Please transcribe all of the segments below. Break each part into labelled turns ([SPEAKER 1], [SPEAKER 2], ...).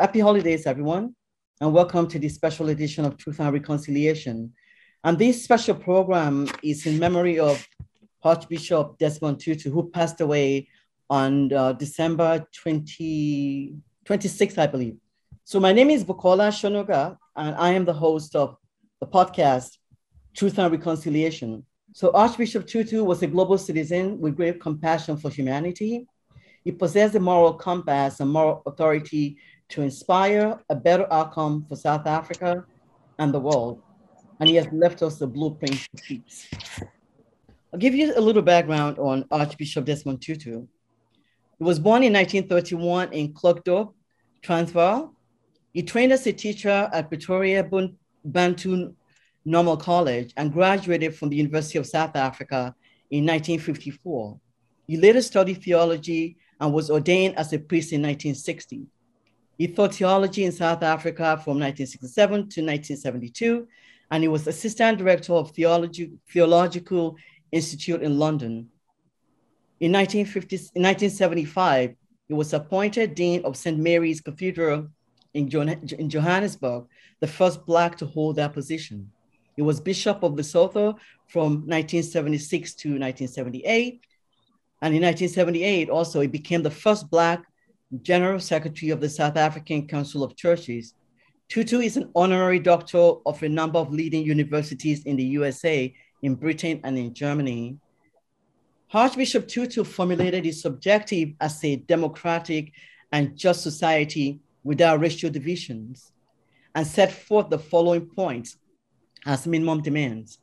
[SPEAKER 1] Happy holidays, everyone, and welcome to this special edition of Truth and Reconciliation. And this special program is in memory of Archbishop Desmond Tutu, who passed away on uh, December 20, 26th, I believe. So my name is Bukola Shonuga, and I am the host of the podcast, Truth and Reconciliation. So Archbishop Tutu was a global citizen with great compassion for humanity. He possessed a moral compass and moral authority to inspire a better outcome for South Africa and the world. And he has left us a blueprint for peace. I'll give you a little background on Archbishop Desmond Tutu. He was born in 1931 in Klerksdorp, Transvaal. He trained as a teacher at Pretoria Bantu Normal College and graduated from the University of South Africa in 1954. He later studied theology and was ordained as a priest in 1960. He taught theology in South Africa from 1967 to 1972, and he was assistant director of Theology, Theological Institute in London. In, 1950, in 1975, he was appointed Dean of St. Mary's Cathedral in, in Johannesburg, the first Black to hold that position. He was Bishop of Lesotho from 1976 to 1978. And in 1978, also, he became the first Black General Secretary of the South African Council of Churches. Tutu is an honorary doctor of a number of leading universities in the USA, in Britain, and in Germany. Archbishop Tutu formulated his objective as a democratic and just society without racial divisions and set forth the following points as minimum demands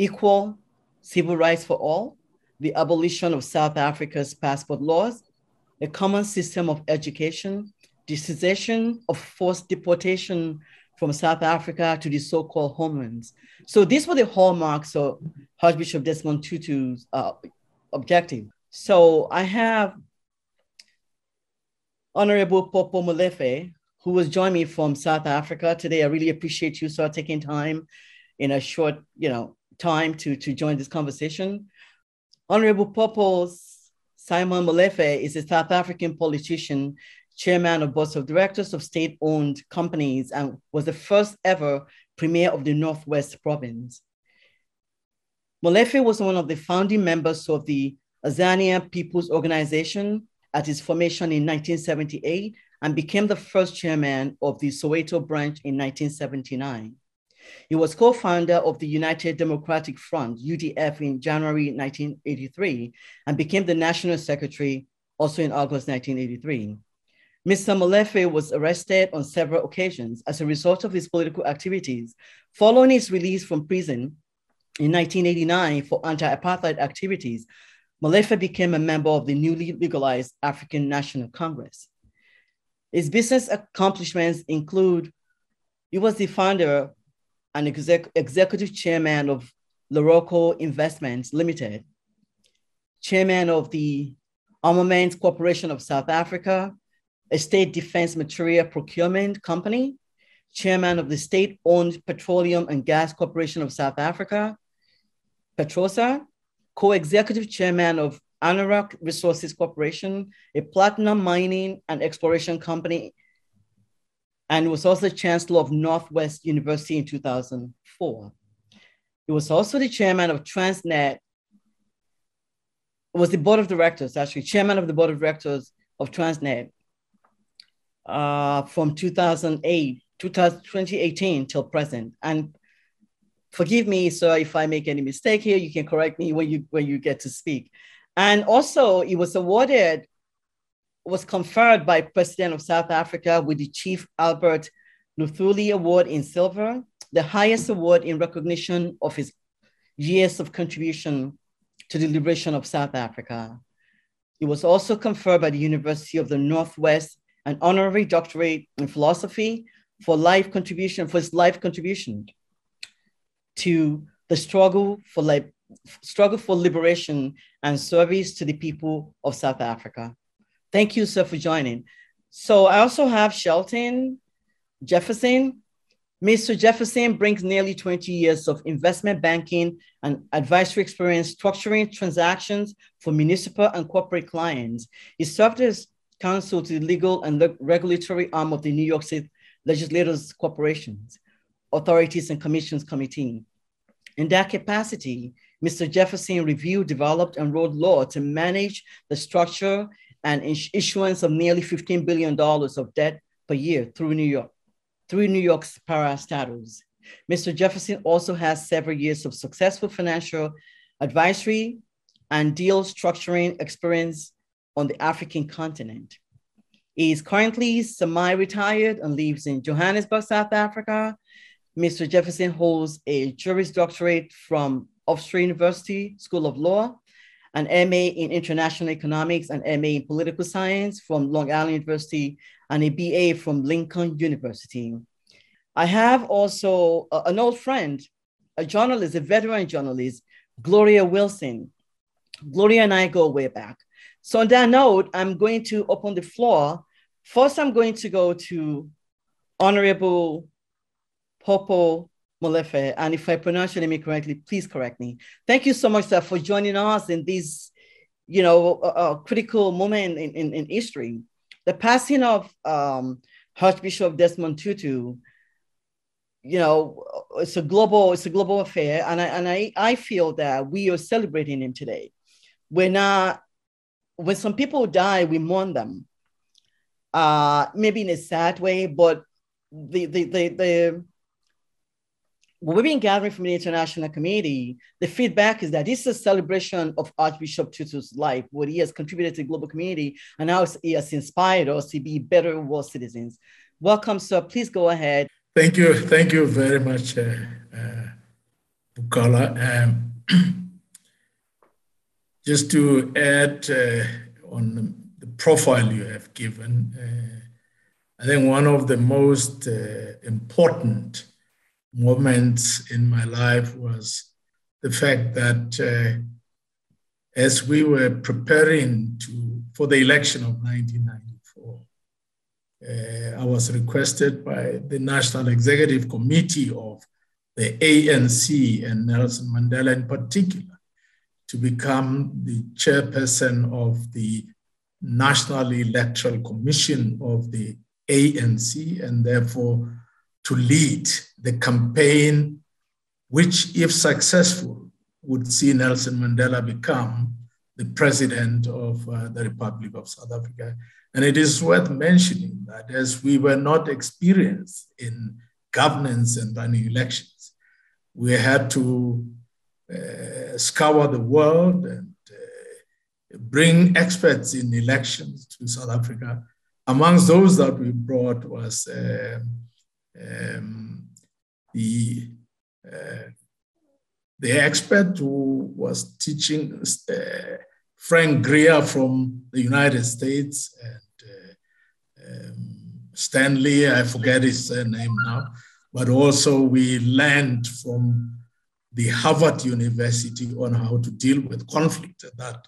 [SPEAKER 1] equal civil rights for all, the abolition of South Africa's passport laws, a common system of education, the cessation of forced deportation from South Africa to the so-called homelands. So these were the hallmarks of Archbishop Desmond Tutu's uh, objective. So I have Honorable Popo Molefe, who has joined me from South Africa today. I really appreciate you, sir, taking time in a short, you know, time to, to join this conversation. Honorable Popo's Simon Molefe is a South African politician, chairman of boards of directors of state-owned companies, and was the first ever premier of the Northwest Province. Molefe was one of the founding members of the Azania People's Organization at its formation in 1978 and became the first chairman of the Soweto branch in 1979. He was co-founder of the United Democratic Front, UDF, in January 1983 and became the national secretary also in August 1983. Mr. Molefe was arrested on several occasions as a result of his political activities. Following his release from prison in 1989 for anti-apartheid activities, Molefe became a member of the newly legalized African National Congress. His business accomplishments include he was the founder and exec- executive chairman of Lereko Investments Limited, chairman of the Armaments Corporation of South Africa, a state defense material procurement company, chairman of the state-owned Petroleum and Gas Corporation of South Africa, Petrosa, co-executive chairman of Anooraq Resources Corporation, a platinum mining and exploration company, and was also chancellor of Northwest University in 2004. He was also the chairman of Transnet, was the board of directors, actually, chairman of the board of directors of Transnet uh, from 2008, 2018 till present. And forgive me, sir, if I make any mistake here, you can correct me when you when you get to speak. And also, it was awarded, was conferred by President of South Africa with the Chief Albert Luthuli Award in silver, the highest award in recognition of his years of contribution to the liberation of South Africa. It was also conferred by the University of the Northwest an honorary doctorate in philosophy for life contribution, for his life contribution to the struggle for struggle for liberation and service to the people of South Africa. Thank you, sir, for joining. So I also have Shelton Jefferson. Mr. Jefferson brings nearly 20 years of investment banking and advisory experience structuring transactions for municipal and corporate clients. He served as counsel to the legal and regulatory arm of the New York State Legislators Corporations, Authorities and Commissions Committee. In that capacity, Mr. Jefferson reviewed, developed, and wrote law to manage the structure and issuance of nearly $15 billion of debt per year through New York, through New York's parastatals. Mr. Jefferson also has several years of successful financial advisory and deal structuring experience on the African continent. He is currently semi-retired and lives in Johannesburg, South Africa. Mr. Jefferson holds a Juris Doctorate from Hofstra University School of Law, an MA in International Economics and MA in Political Science from Long Island University, and a BA from Lincoln University. I have also a, an old friend, a journalist, a veteran journalist, Gloria Wilson. Gloria and I go way back. So on that note, I'm going to open the floor. First, I'm going to go to Honorable Popo Molefe. And if I pronounce your name correctly, please correct me. Thank you so much, sir, for joining us in this, you know, uh, critical moment in, in, in, history. The passing of um, Archbishop Desmond Tutu, you know, it's a global, it's a global affair. And I, and I, I feel that we are celebrating him today. We're not, when some people die, we mourn them. Uh, maybe in a sad way, but the, the, the, the what we've been gathering from the international community, the feedback is that this is a celebration of Archbishop Tutu's life, what he has contributed to the global community, and how he has inspired us to be better world citizens. Welcome, sir. Please go ahead.
[SPEAKER 2] Thank you. Thank you very much, uh, uh. Um, just to add uh, on the profile you have given, uh, I think one of the most uh, important moments in my life was the fact that uh, as we were preparing to, for the election of 1994, uh, I was requested by the National Executive Committee of the ANC and Nelson Mandela in particular to become the chairperson of the National Electoral Commission of the ANC and therefore to lead the campaign, which, if successful, would see Nelson Mandela become the president of uh, the Republic of South Africa. And it is worth mentioning that as we were not experienced in governance and running elections, we had to uh, scour the world and uh, bring experts in elections to South Africa. Amongst those that we brought was um, um, the uh, the expert who was teaching uh, Frank Greer from the United States and uh, um, Stanley, I forget his name now, but also we learned from the Harvard University on how to deal with conflict at that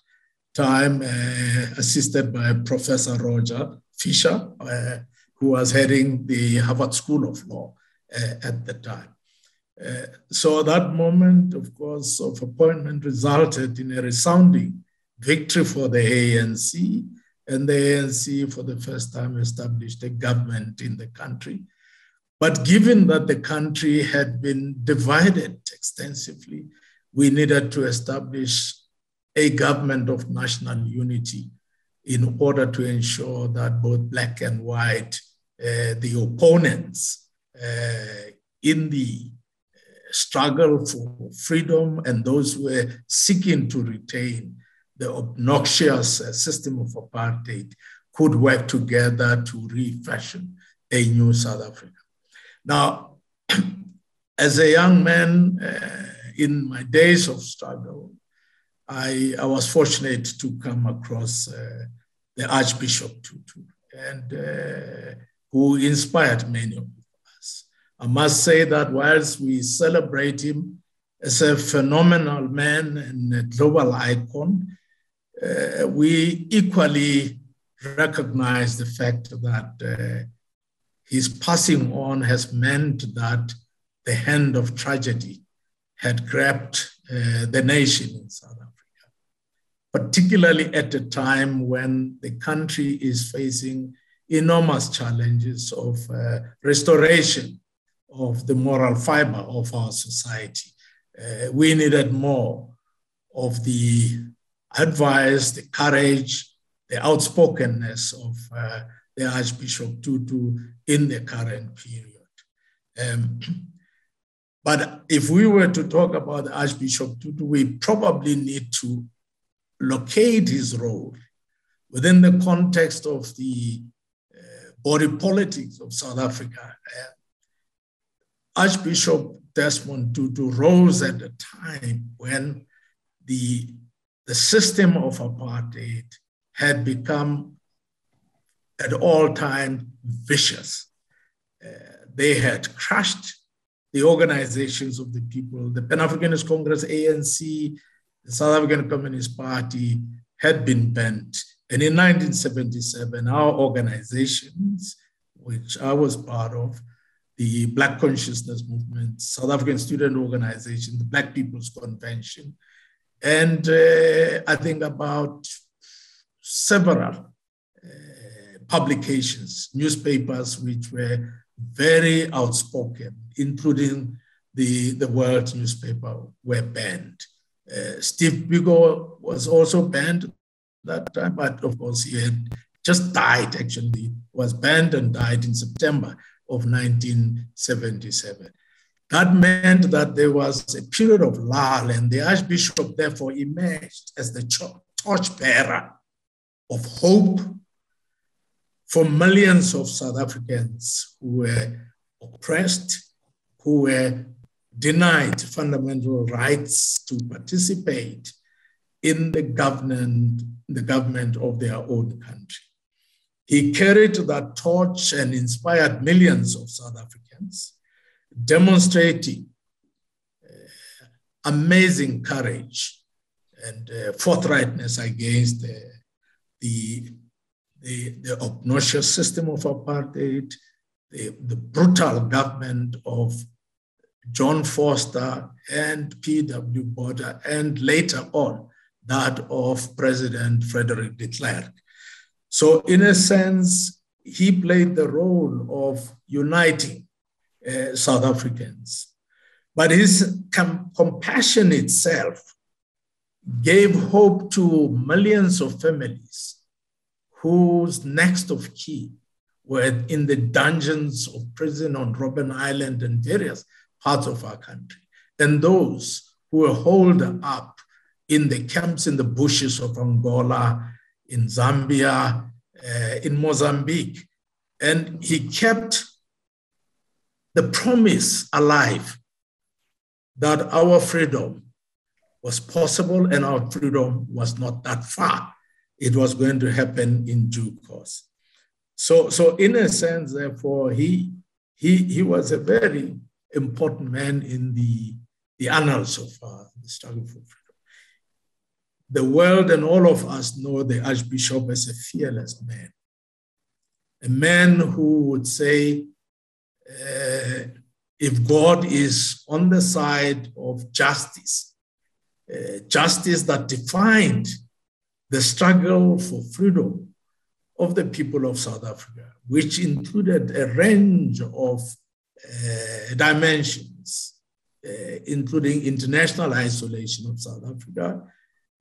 [SPEAKER 2] time, uh, assisted by Professor Roger Fisher, uh, who was heading the Harvard School of Law at the time. Uh, so that moment, of course, of appointment resulted in a resounding victory for the ANC, and the ANC for the first time established a government in the country. But given that the country had been divided extensively, we needed to establish a government of national unity in order to ensure that both black and white uh, the opponents uh, in the uh, struggle for freedom and those who were seeking to retain the obnoxious system of apartheid could work together to refashion a new South Africa. Now, as a young man uh, in my days of struggle, I, I was fortunate to come across uh, the Archbishop Tutu. And uh, who inspired many of us. I must say that whilst we celebrate him as a phenomenal man and a global icon, uh, we equally recognize the fact that uh, his passing on has meant that the hand of tragedy had grabbed uh, the nation in South Africa. particularly at a time when the country is facing enormous challenges of uh, restoration of the moral fiber of our society. Uh, we needed more of the advice, the courage, the outspokenness of uh, the Archbishop Tutu in the current period. Um, but if we were to talk about the Archbishop Tutu, we probably need to locate his role within the context of the uh, body politics of South Africa. Archbishop Desmond Tutu rose at a time when the, the system of apartheid had become at all time vicious. Uh, they had crushed the organizations of the people. The Pan Africanist Congress, ANC, the South African Communist Party had been bent. And in 1977, our organizations, which I was part of, the Black Consciousness Movement, South African Student Organization, the Black People's Convention, and uh, I think about several uh, publications, newspapers, which were very outspoken, including the, the world newspaper, were banned. Uh, Steve Biko was also banned that time, but of course he had just died actually, was banned and died in September of 1977. That meant that there was a period of lull, and the Archbishop therefore emerged as the torchbearer of hope for millions of South Africans who were oppressed, who were denied fundamental rights to participate in the government, the government of their own country. He carried that torch and inspired millions of South Africans, demonstrating uh, amazing courage and uh, forthrightness against the, the, the, the, obnoxious system of apartheid, the, the brutal government of John Vorster and P.W. Botha, and later on that of President Frederick de Klerk. So, in a sense, he played the role of uniting uh, South Africans. But his com- compassion itself gave hope to millions of families whose next of kin were in the dungeons of prison on Robben Island and various parts of our country, and those who were holed up in the camps in the bushes of Angola, in Zambia, uh, in Mozambique. And he kept the promise alive that our freedom was possible and our freedom was not that far. It was going to happen in due course. So, so in a sense, therefore, he, he, he was a very important man in the, the annals of uh, the struggle for freedom. The world and all of us know the Archbishop as a fearless man, a man who would say, uh, if God is on the side of justice, uh, justice that defined the struggle for freedom of the people of South Africa, which included a range of uh, dimensions, uh, including international isolation of South Africa,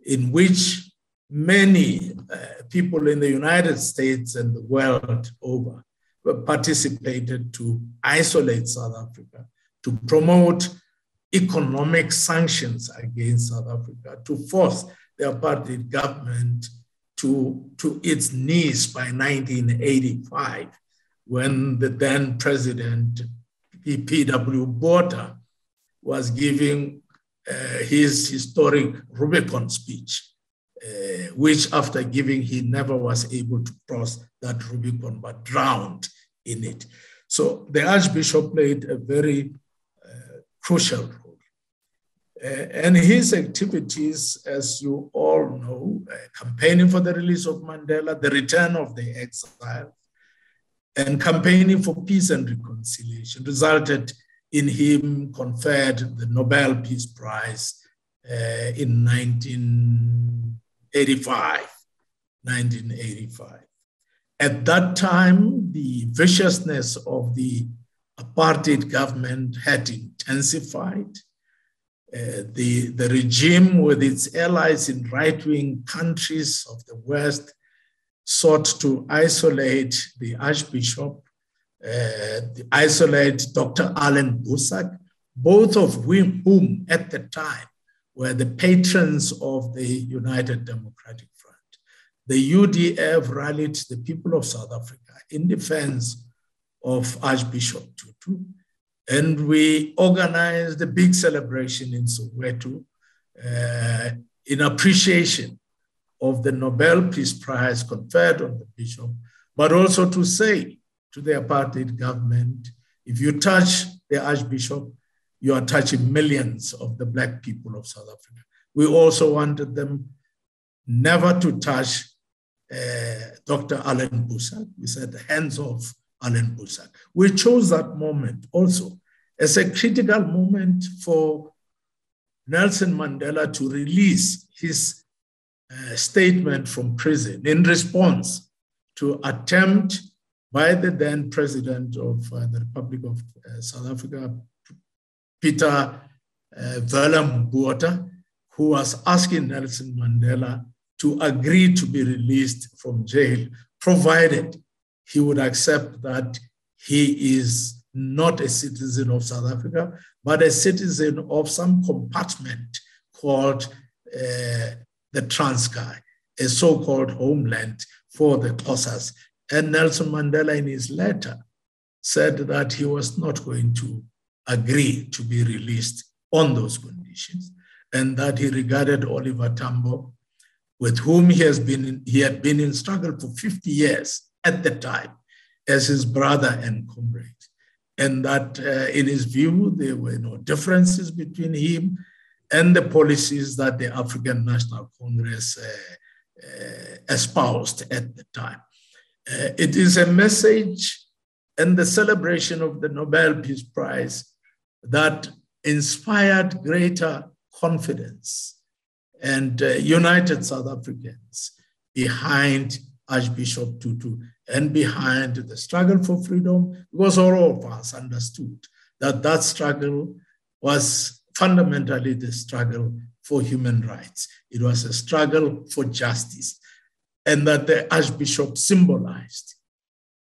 [SPEAKER 2] in which many uh, people in the United States and the world over participated to isolate South Africa, to promote economic sanctions against South Africa, to force the apartheid government to, to its knees by 1985, when the then president, P.W. Botha, was giving his historic Rubicon speech, uh, which after giving, he never was able to cross that Rubicon, but drowned in it. So the Archbishop played a very uh, crucial role. Uh, and his activities, as you all know, uh, campaigning for the release of Mandela, the return of the exile, and campaigning for peace and reconciliation resulted in him conferred the Nobel Peace Prize uh, in 1985. 1985. At that time, the viciousness of the apartheid government had intensified. Uh, the, the regime, with its allies in right wing countries of the West, sought to isolate the Archbishop, isolate Dr. Allan Boesak, both of whom at the time were the patrons of the United Democratic Front. The UDF rallied the people of South Africa in defense of Archbishop Tutu, and we organized a big celebration in Soweto uh, in appreciation of the Nobel Peace Prize conferred on the bishop, but also to say to the apartheid government, if you touch the Archbishop, you are touching millions of the Black people of South Africa. We also wanted them never to touch uh, Dr. Allan Boesak. We said, hands off Allan Boesak. We chose that moment also as a critical moment for Nelson Mandela to release his uh, statement from prison in response to attempt by the then president of uh, the Republic of uh, South Africa, Peter uh, who was asking Nelson Mandela to agree to be released from jail, provided he would accept that he is not a citizen of South Africa, but a citizen of some compartment called uh, the Transkei, a so called homeland for the Xhosas. And Nelson Mandela, in his letter, said that he was not going to agree to be released on those conditions, and that he regarded Oliver Tambo, with whom he has been he had been in struggle for 50 years at the time, as his brother and comrade, and that uh, in his view there were no differences between him and the policies that the African National Congress uh, uh, espoused at the time. Uh, it is a message and the celebration of the Nobel Peace Prize that inspired greater confidence and uh, united South Africans behind Archbishop Tutu and behind the struggle for freedom, because all of us understood that that struggle was fundamentally the struggle for human rights. It was a struggle for justice, and that the Archbishop symbolized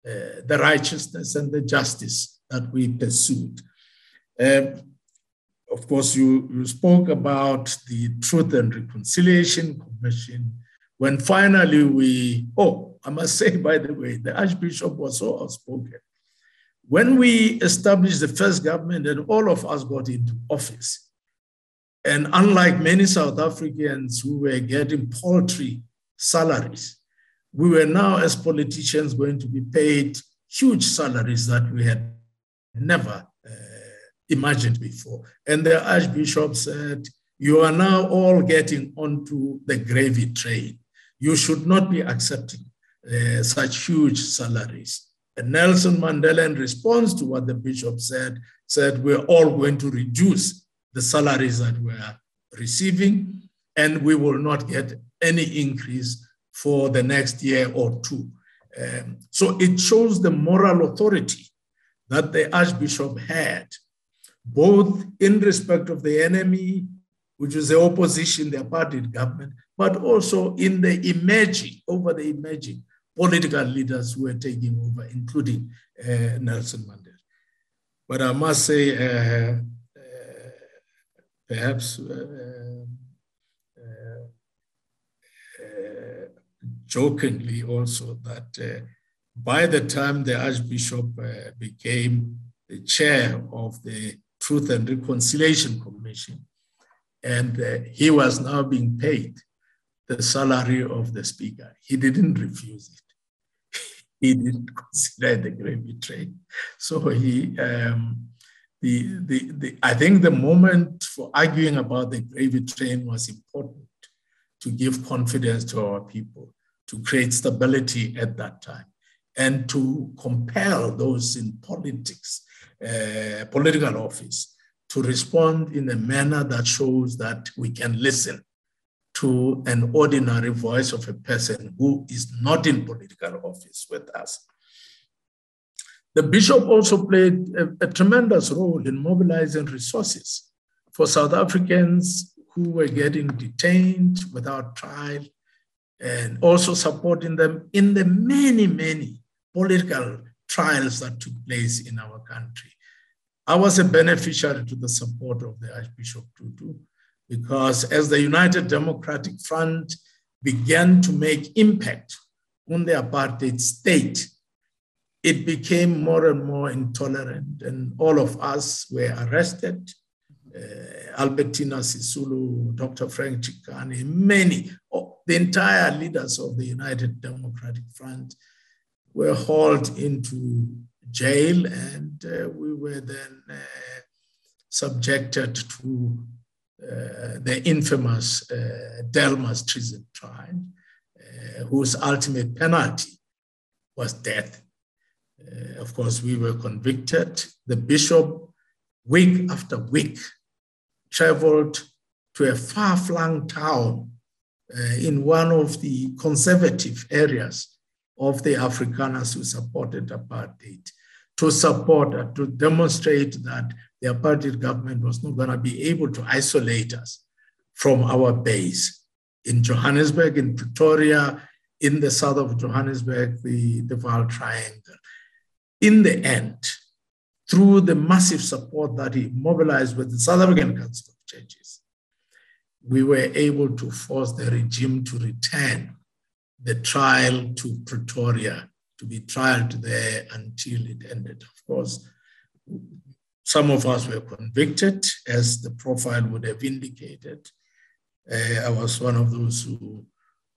[SPEAKER 2] uh, the righteousness and the justice that we pursued. Um, of course, you, you spoke about the Truth and Reconciliation Commission. When finally we, oh, I must say, by the way, the Archbishop was so outspoken. When we established the first government and all of us got into office, and unlike many South Africans who were getting paltry salaries, we were now, as politicians, going to be paid huge salaries that we had never uh, imagined before. And the Archbishop said, You are now all getting onto the gravy train. You should not be accepting uh, such huge salaries. And Nelson Mandela, in response to what the bishop said, said, We're all going to reduce the salaries that we're receiving, and we will not get any increase for the next year or two. Um, so it shows the moral authority that the Archbishop had both in respect of the enemy, which is the opposition, the apartheid government, but also in the emerging, over the emerging political leaders who were taking over, including uh, Nelson Mandela. But I must say, uh, uh, perhaps uh, uh, uh, jokingly also, that by the time the Archbishop became the chair of the Truth and Reconciliation Commission. And uh, he was now being paid the salary of the speaker. He didn't refuse it. he didn't consider the gravy train. So he, um, the, the, the, I think the moment for arguing about the gravy train was important to give confidence to our people, to create stability at that time, and to compel those in politics uh, political office to respond in a manner that shows that we can listen to an ordinary voice of a person who is not in political office with us. The bishop also played a, a tremendous role in mobilizing resources for South Africans who were getting detained without trial and also supporting them in the many, many political trials that took place in our country. I was a beneficiary to the support of the Archbishop Tutu because as the United Democratic Front began to make impact on the apartheid state, it became more and more intolerant, and all of us were arrested. Uh, Albertina Sisulu, Dr. Frank Chikane, many, the entire leaders of the United Democratic Front were hauled into jail, and uh, we were then uh, subjected to uh, the infamous uh, Delmas treason trial, uh, whose ultimate penalty was death. Uh, of course, we were convicted. The bishop, week after week, traveled to a far flung town in one of the conservative areas of the Afrikaners who supported apartheid to support, uh, to demonstrate that the apartheid government was not going to be able to isolate us from our base. In Johannesburg, in Pretoria, in the south of Johannesburg, the, the Vaal Triangle. In the end, through the massive support that he mobilized with the South African Council of Churches, we were able to force the regime to return the trial to Pretoria, to be trialed there until it ended. Of course, some of us were convicted, as the profile would have indicated. Uh, I was one of those who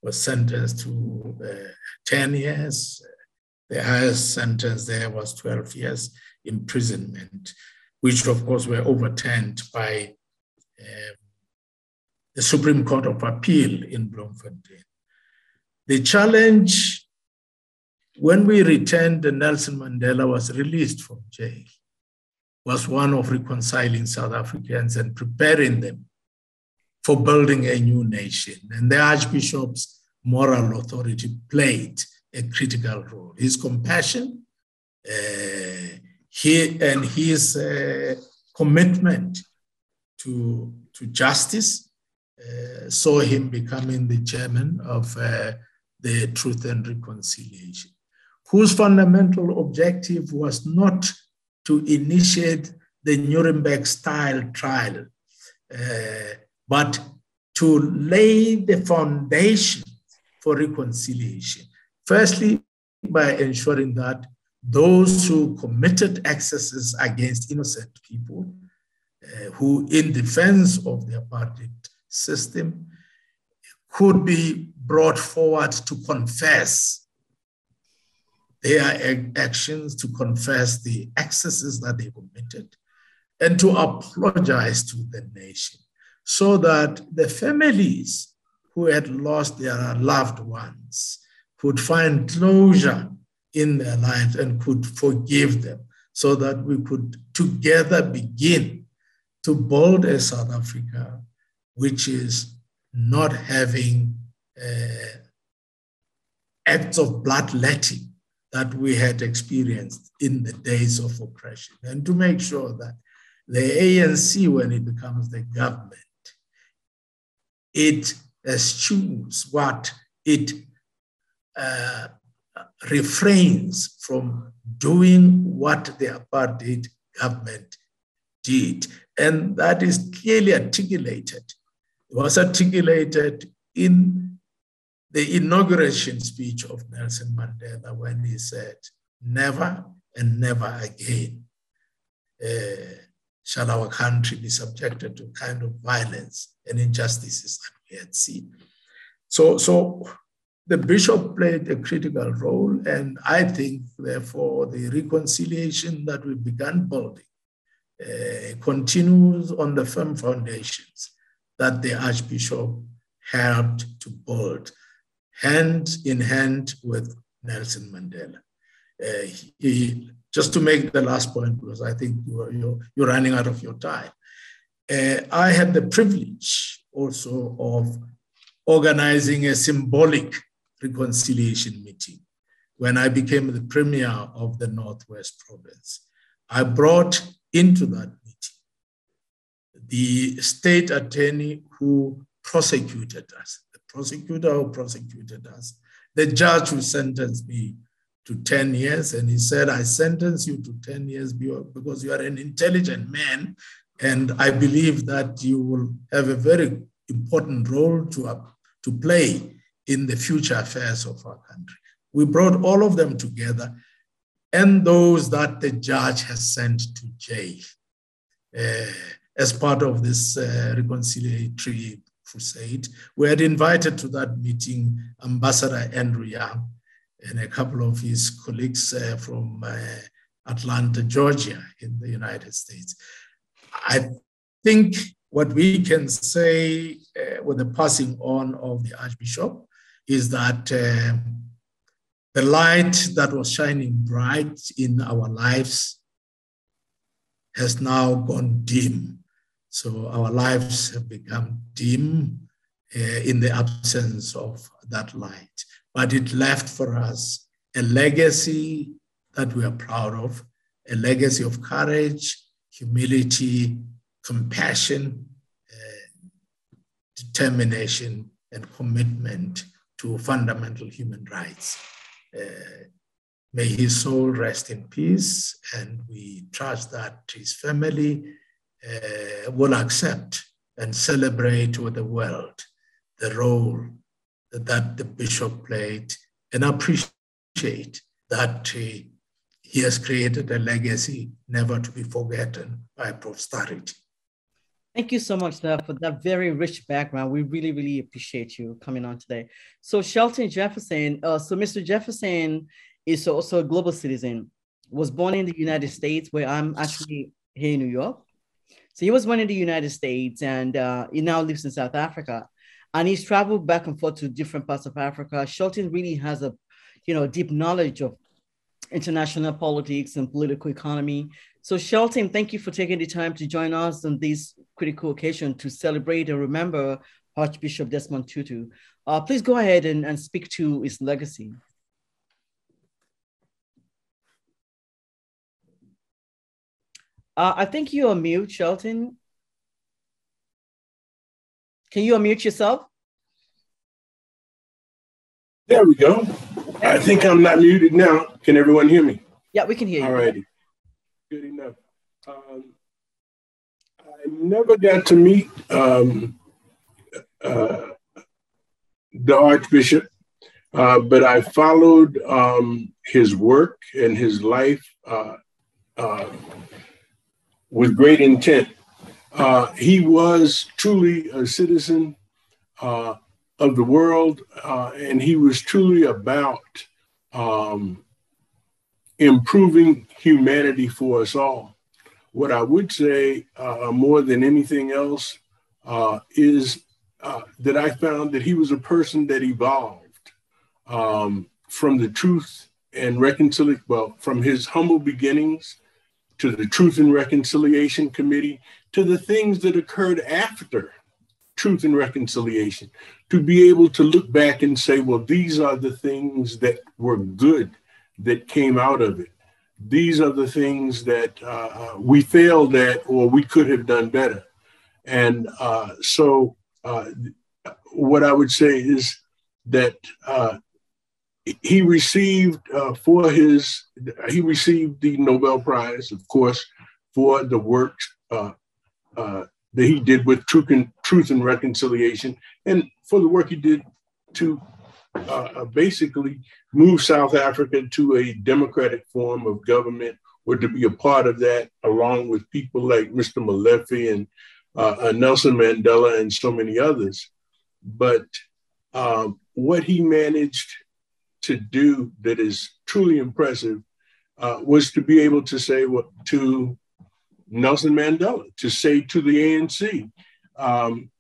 [SPEAKER 2] was sentenced to uh, 10 years. The highest sentence there was 12 years imprisonment, which of course were overturned by uh, the Supreme Court of Appeal in Bloemfontein. The challenge when we returned, Nelson Mandela was released from jail was one of reconciling South Africans and preparing them for building a new nation. And the Archbishop's moral authority played a critical role. His compassion uh, he, and his uh, commitment to, to justice uh, saw him becoming the chairman of uh, the Truth and Reconciliation, whose fundamental objective was not to initiate the Nuremberg style trial, uh, but to lay the foundation for reconciliation. Firstly, by ensuring that those who committed excesses against innocent people, uh, who, in defense of the apartheid system, could be brought forward to confess their actions, to confess the excesses that they committed, and to apologize to the nation so that the families who had lost their loved ones could find closure in their lives and could forgive them so that we could together begin to build a South Africa which is not having uh, acts of bloodletting that we had experienced in the days of oppression, and to make sure that the ANC, when it becomes the government, it eschews what it uh, refrains from doing what the apartheid government did. And that is clearly articulated. Was articulated in the inauguration speech of Nelson Mandela when he said, Never and never again uh, shall our country be subjected to kind of violence and injustices that we had seen. So, so the bishop played a critical role, and I think, therefore, the reconciliation that we began building uh, continues on the firm foundations that the Archbishop helped to build hand in hand with Nelson Mandela. Uh, he, just to make the last point, because I think you're, you're, you're running out of your time. Uh, I had the privilege also of organizing a symbolic reconciliation meeting when I became the premier of the Northwest Province. I brought into that the state attorney who prosecuted us, the prosecutor who prosecuted us, the judge who sentenced me to 10 years. And he said, I sentence you to 10 years because you are an intelligent man. And I believe that you will have a very important role to, uh, to play in the future affairs of our country. We brought all of them together and those that the judge has sent to jail uh, as part of this uh, reconciliatory crusade. We had invited to that meeting Ambassador Andrew Young and a couple of his colleagues uh, from uh, Atlanta, Georgia, in the United States. I think what we can say uh, with the passing on of the Archbishop is that uh, the light that was shining bright in our lives has now gone dim. So our lives have become dim uh, in the absence of that light but it left for us a legacy that we are proud of, a legacy of courage, humility, compassion, uh, determination, and commitment to fundamental human rights. Uh, may his soul rest in peace, and we trust that his family uh, will accept and celebrate with the world the role that the bishop played and appreciate that he, he has created a legacy never to be forgotten by posterity.
[SPEAKER 1] Thank you so much for that very rich background. We really, really appreciate you coming on today. So Shelton Jefferson, uh, so Mr. Jefferson is also a global citizen, was born in the United States, where I'm actually here in New York. So he was born in the United States and uh, he now lives in South Africa and he's traveled back and forth to different parts of Africa. Shelton really has a, you know, deep knowledge of international politics and political economy. So Shelton, thank you for taking the time to join us on this critical occasion to celebrate and remember Archbishop Desmond Tutu. Uh, please go ahead and, and speak to his legacy. Uh, I think you're mute, Shelton. Can you unmute yourself?
[SPEAKER 3] There we go. I think I'm not muted now. Can everyone hear me?
[SPEAKER 1] Yeah, we can hear you.
[SPEAKER 3] All righty. Good enough. Um, I never got to meet um, uh, the Archbishop, uh, but I followed um, his work and his life uh, uh with great intent. Uh, he was truly a citizen uh, of the world, uh, and he was truly about um, improving humanity for us all. What I would say uh, more than anything else uh, is that I found that he was a person that evolved um, from the truth and reconciliation, well, from his humble beginnings to the Truth and Reconciliation Committee, to the things that occurred after Truth and Reconciliation, to be able to look back and say, well, these are the things that were good that came out of it. These are the things that uh, uh we failed at or we could have done better. And uh, so, uh, what I would say is that uh, he received uh, for his he received the Nobel Prize, of course, for the work uh, uh, that he did with truth and, truth and reconciliation, and for the work he did to uh, uh, basically move South Africa to a democratic form of government, or to be a part of that, along with people like Mr. Molefe and uh, Nelson Mandela and so many others. But what he managed to do that is truly impressive uh, was to be able to say what to Nelson Mandela, to say to the ANC, um,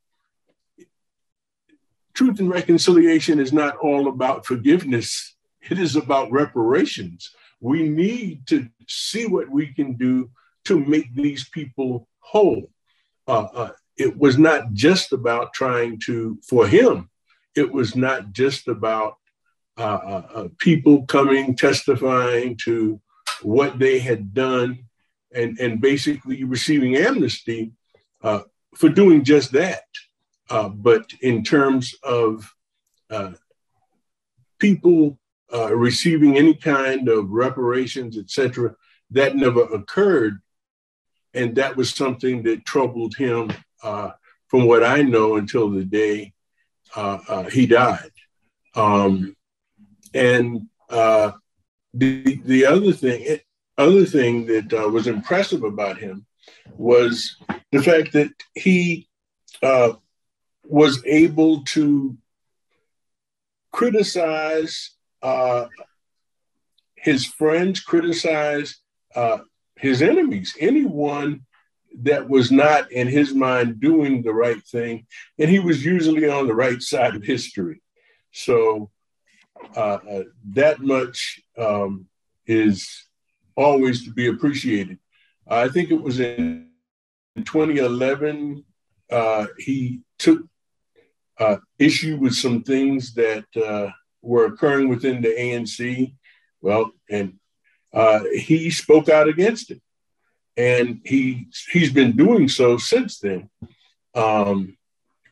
[SPEAKER 3] truth and reconciliation is not all about forgiveness, it is about reparations. We need to see what we can do to make these people whole. Uh, uh, it was not just about trying to, for him, it was not just about uh, uh, uh, people coming testifying to what they had done and, and basically receiving amnesty uh, for doing just that. Uh, but in terms of uh, people receiving any kind of reparations, etc., that never occurred. And that was something that troubled him, from what I know, until the day he died. Um, and uh, the the other thing, other thing that uh, was impressive about him was the fact that he uh, was able to criticize uh, his friends, criticize uh, his enemies, anyone that was not in his mind doing the right thing, and he was usually on the right side of history. So uh, that much um, is always to be appreciated. I think it was in 2011 uh, he took uh, issue with some things that uh, were occurring within the ANC. Well, and uh, he spoke out against it, and he he's been doing so since then. Um,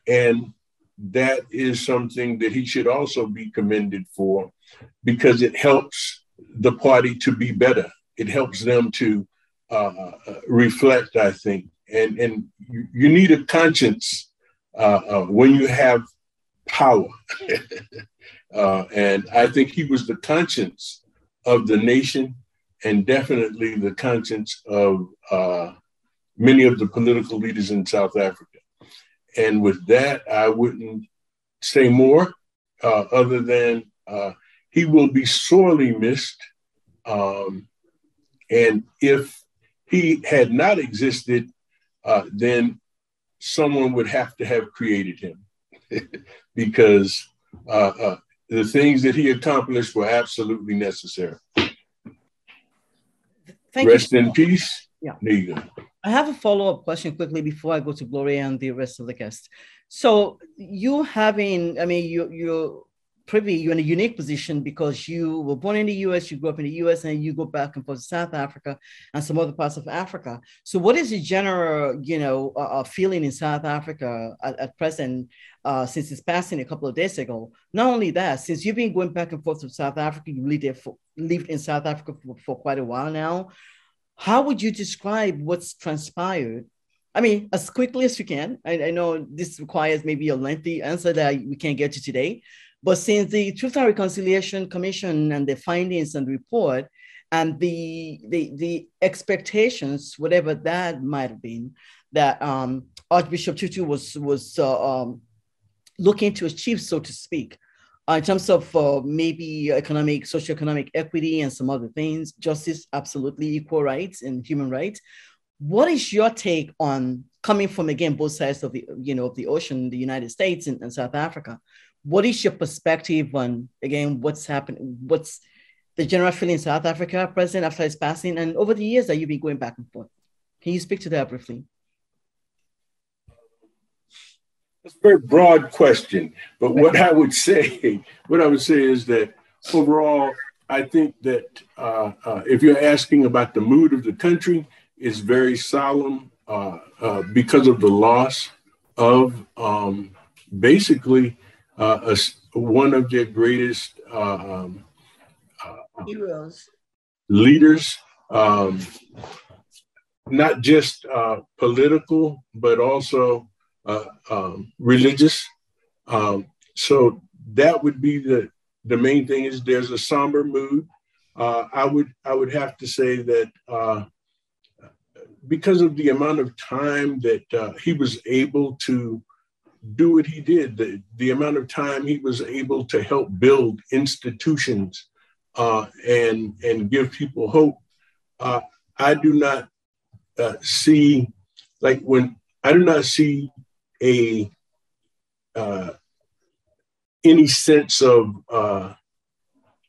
[SPEAKER 3] and that is something that he should also be commended for because it helps the party to be better. It helps them to uh, reflect, I think. And, and you, you need a conscience uh, uh, when you have power. Uh, and I think he was the conscience of the nation and definitely the conscience of uh, many of the political leaders in South Africa. And with that, I wouldn't say more uh, other than uh, he will be sorely missed. Um, and if he had not existed, uh, then someone would have to have created him because uh, uh, the things that he accomplished were absolutely necessary. Thank Rest you. in peace.
[SPEAKER 1] Yeah. Go. I have a follow up question quickly before I go to Gloria and the rest of the guests. So you having, I mean, you you're privy, you're in a unique position because you were born in the U.S., you grew up in the U.S., and you go back and forth to South Africa and some other parts of Africa. So, what is the general, you know, uh feeling in South Africa at, at present? Uh, since it's passing a couple of days ago. Not only that, since you've been going back and forth to South Africa, you lived, there for, lived in South Africa for, for quite a while now how would you describe what's transpired? I mean, as quickly as you can. I, I, know this requires maybe a lengthy answer that we can't get to today. But since the Truth and Reconciliation Commission and the findings and report and the, the, the expectations, whatever that might have been, that um, Archbishop Tutu was, was uh, um, looking to achieve, so to speak, uh, in terms of uh, maybe economic, socioeconomic equity and some other things, justice, absolutely equal rights and human rights. What is your take on coming from again both sides of the you know of the ocean, the United States and, and South Africa? What is your perspective on again what's happening? What's the general feeling in South Africa present after his passing, and over the years that you've been going back and forth? Can you speak to that briefly?
[SPEAKER 3] It's a very broad question, but what I would say, what I would say is that overall, I think that uh, uh, if you're asking about the mood of the country, it's very solemn uh, uh because of the loss of um, basically uh, a, one of their greatest uh, um, heroes, leaders, um, not just political, but also uh, um, religious. Um, so that would be the the main thing is there's a somber mood. Uh, I would I would have to say that uh, because of the amount of time that uh, he was able to do what he did, the, the amount of time he was able to help build institutions uh, and and give people hope. Uh, I do not see like when I do not see a uh, any sense of uh,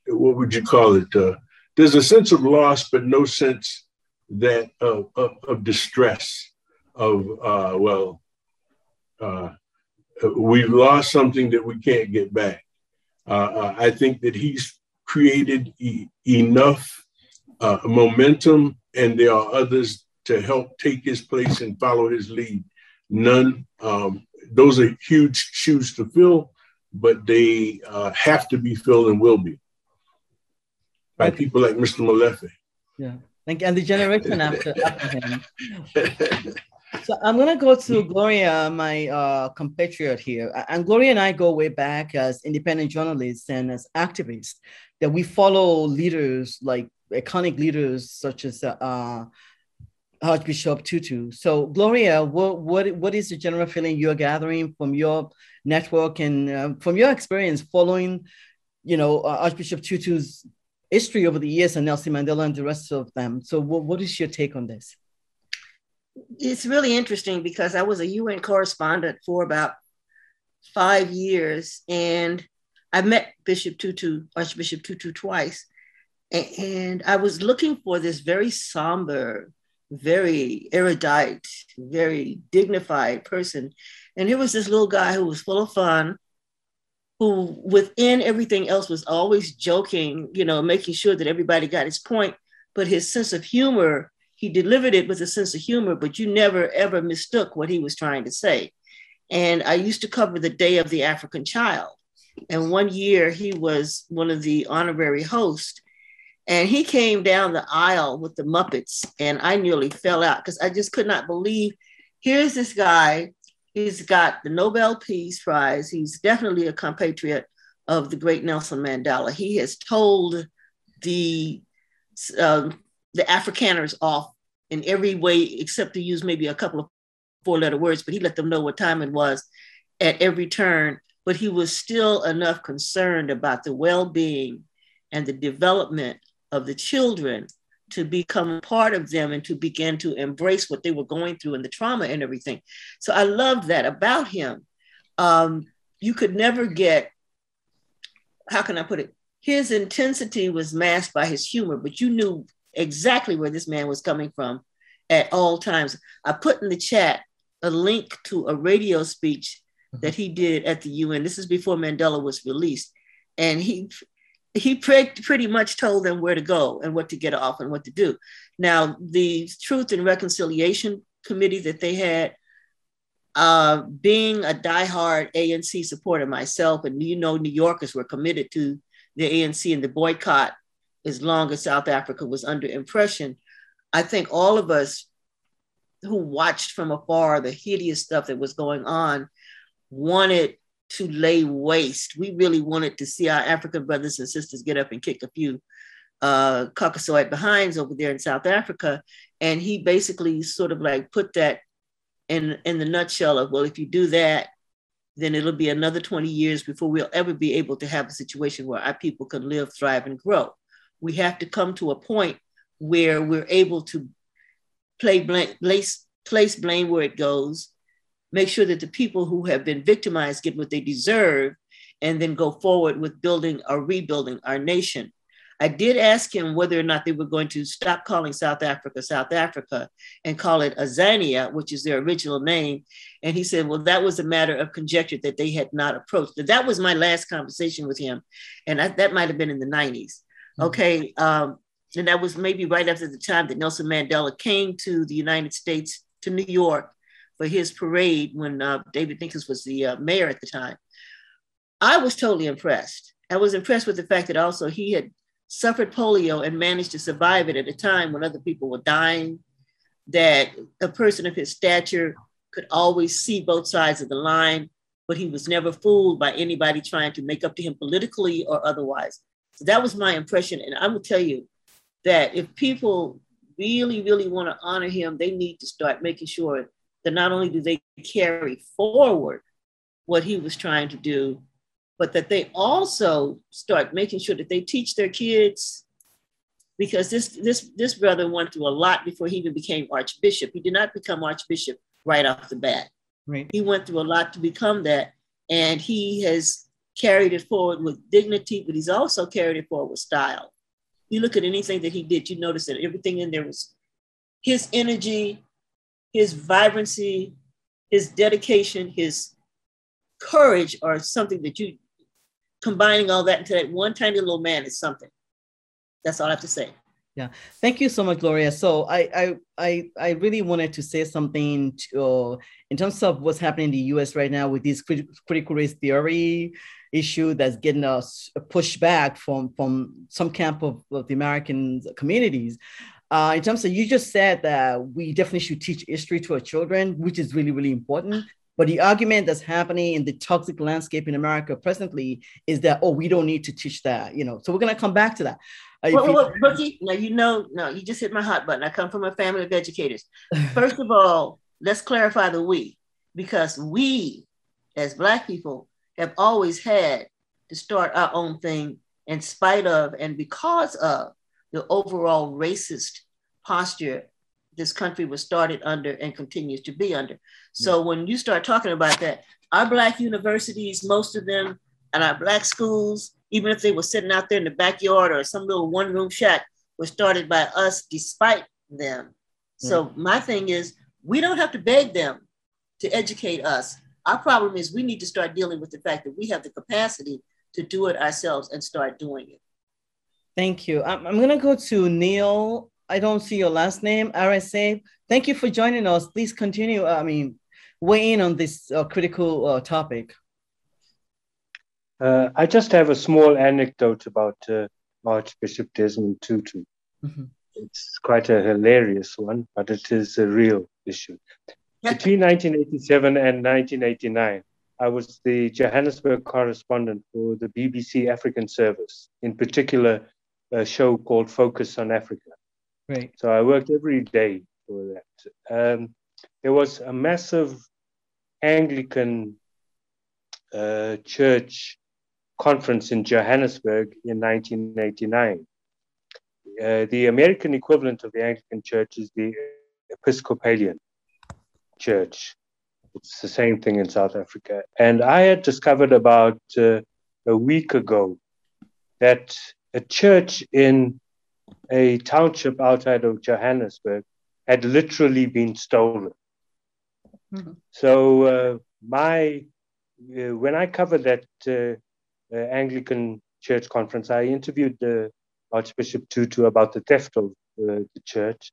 [SPEAKER 3] what would you call it? Uh, there's a sense of loss, but no sense that of, of, of distress. Of uh, well, uh, we've lost something that we can't get back. Uh, uh, I think that he's created e- enough uh, momentum, and there are others to help take his place and follow his lead. None. Um, those are huge shoes to fill, but they uh, have to be filled and will be by people like Mr. Molefe.
[SPEAKER 1] Yeah, and the generation after, after him. So I'm gonna go to Gloria, my uh, compatriot here, and Gloria and I go way back as independent journalists and as activists. That we follow leaders like iconic leaders such as uh, Archbishop Tutu. So Gloria, what what what is the general feeling you're gathering from your network and uh, from your experience following, you know, uh, Archbishop Tutu's history over the years and Nelson Mandela and the rest of them? So what, what is your take on this?
[SPEAKER 4] it's really interesting because I was a UN correspondent for about five years, and I met Bishop Tutu, Archbishop Tutu, twice, and I was looking for this very somber, very erudite, very dignified person, and here was this little guy who was full of fun, who within everything else was always joking, you know, making sure that everybody got his point, but his sense of humor he delivered it with a sense of humor, but you never ever mistook what he was trying to say. And I used to cover the Day of the African Child. And one year he was one of the honorary hosts. And he came down the aisle with the Muppets, and I nearly fell out because I just could not believe here's this guy. He's got the Nobel Peace Prize. He's definitely a compatriot of the great Nelson Mandela. He has told the uh, the Afrikaners off in every way except to use maybe a couple of four letter words, but he let them know what time it was at every turn. But he was still enough concerned about the well being and the development of the children to become part of them and to begin to embrace what they were going through and the trauma and everything. So I loved that about him. Um, you could never get, how can I put it? His intensity was masked by his humor, but you knew exactly where this man was coming from at all times. I put in the chat a link to a radio speech mm-hmm. that he did at the UN. This is before Mandela was released. And he he pre- pretty much told them where to go and what to get off and what to do. Now, the Truth and Reconciliation Committee that they had, uh, being a diehard ANC supporter myself, and you know, New Yorkers were committed to the ANC and the boycott as long as South Africa was under impression. I think all of us who watched from afar the hideous stuff that was going on wanted to lay waste. We really wanted to see our African brothers and sisters get up and kick a few uh, Caucasoid behinds over there in South Africa. And he basically sort of like put that in, in the nutshell of, well, if you do that, then it'll be another 20 years before we'll ever be able to have a situation where our people can live, thrive, and grow we have to come to a point where we're able to play blame, place, place blame where it goes, make sure that the people who have been victimized get what they deserve, and then go forward with building or rebuilding our nation. I did ask him whether or not they were going to stop calling South Africa South Africa and call it Azania, which is their original name. And he said, well, that was a matter of conjecture that they had not approached. That was my last conversation with him. And I, that might have been in the 90s. Mm-hmm. Okay. Um, and that was maybe right after the time that Nelson Mandela came to the United States, to New York for his parade when uh, David Dinkins was the uh, mayor at the time. I was totally impressed. I was impressed with the fact that also he had suffered polio and managed to survive it at a time when other people were dying, that a person of his stature could always see both sides of the line, but he was never fooled by anybody trying to make up to him politically or otherwise. So that was my impression. And I will tell you that if people really, really want to honor him, they need to start making sure that not only do they carry forward what he was trying to do, but that they also start making sure that they teach their kids because this this this brother went through a lot before he even became archbishop. He did not become archbishop right off the bat. Right. He went through a lot to become that, and he has carried it forward with dignity, but he's also carried it forward with style. You look at anything that he did, you notice that everything in there was his energy, his vibrancy, his dedication, his courage or something that you combining all that into that one tiny little man is something. That's all I have to say.
[SPEAKER 1] Yeah, thank you so much, Gloria. So I I I, I really wanted to say something to, uh, in terms of what's happening in the U.S. right now with this critical race theory issue that's getting us pushed back from from some camp of, of the American communities. Uh, in terms of you just said that we definitely should teach history to our children, which is really really important. But the argument that's happening in the toxic landscape in America presently is that oh we don't need to teach that, you know. So we're gonna come back to that.
[SPEAKER 4] Well, well, Brookie, now you know, no, you just hit my hot button. I come from a family of educators. First of all, let's clarify the we, because we, as Black people, have always had to start our own thing in spite of and because of the overall racist posture this country was started under and continues to be under. So when you start talking about that, our Black universities, most of them, and our Black schools, even if they were sitting out there in the backyard or some little one room shack, were started by us despite them. So mm. my thing is, we don't have to beg them to educate us. Our problem is we need to start dealing with the fact that we have the capacity to do it ourselves and start doing it.
[SPEAKER 1] Thank you. I'm, I'm going to go to Neil. I don't see your last name, RSA. Thank you for joining us. Please continue. I mean, weigh in on this uh, critical uh, topic.
[SPEAKER 5] Uh, I just have a small anecdote about uh, Archbishop Desmond Tutu. Mm-hmm. It's quite a hilarious one, but it is a real issue. Between 1987 and 1989, I was the Johannesburg correspondent for the BBC African Service, in particular, a show called Focus on Africa.
[SPEAKER 1] Right.
[SPEAKER 5] So I worked every day for that. Um, there was a massive Anglican uh, church conference in Johannesburg in 1989. Uh, the American equivalent of the Anglican Church is the Episcopalian Church. It's the same thing in South Africa. And I had discovered about uh, a week ago that a church in a township outside of Johannesburg had literally been stolen. Mm-hmm. So uh, my uh, when I covered that uh, uh, Anglican Church conference, I interviewed the Archbishop Tutu about the theft of uh, the church,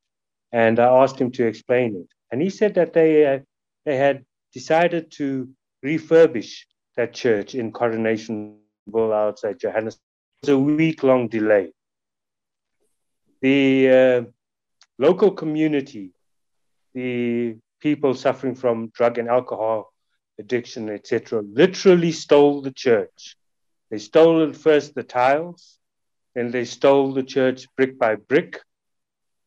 [SPEAKER 5] and I asked him to explain it. And he said that they uh, they had decided to refurbish that church in Coronationville outside Johannesburg. A week long delay. The uh, local community, the people suffering from drug and alcohol addiction, etc., literally stole the church they stole at first the tiles, then they stole the church brick by brick,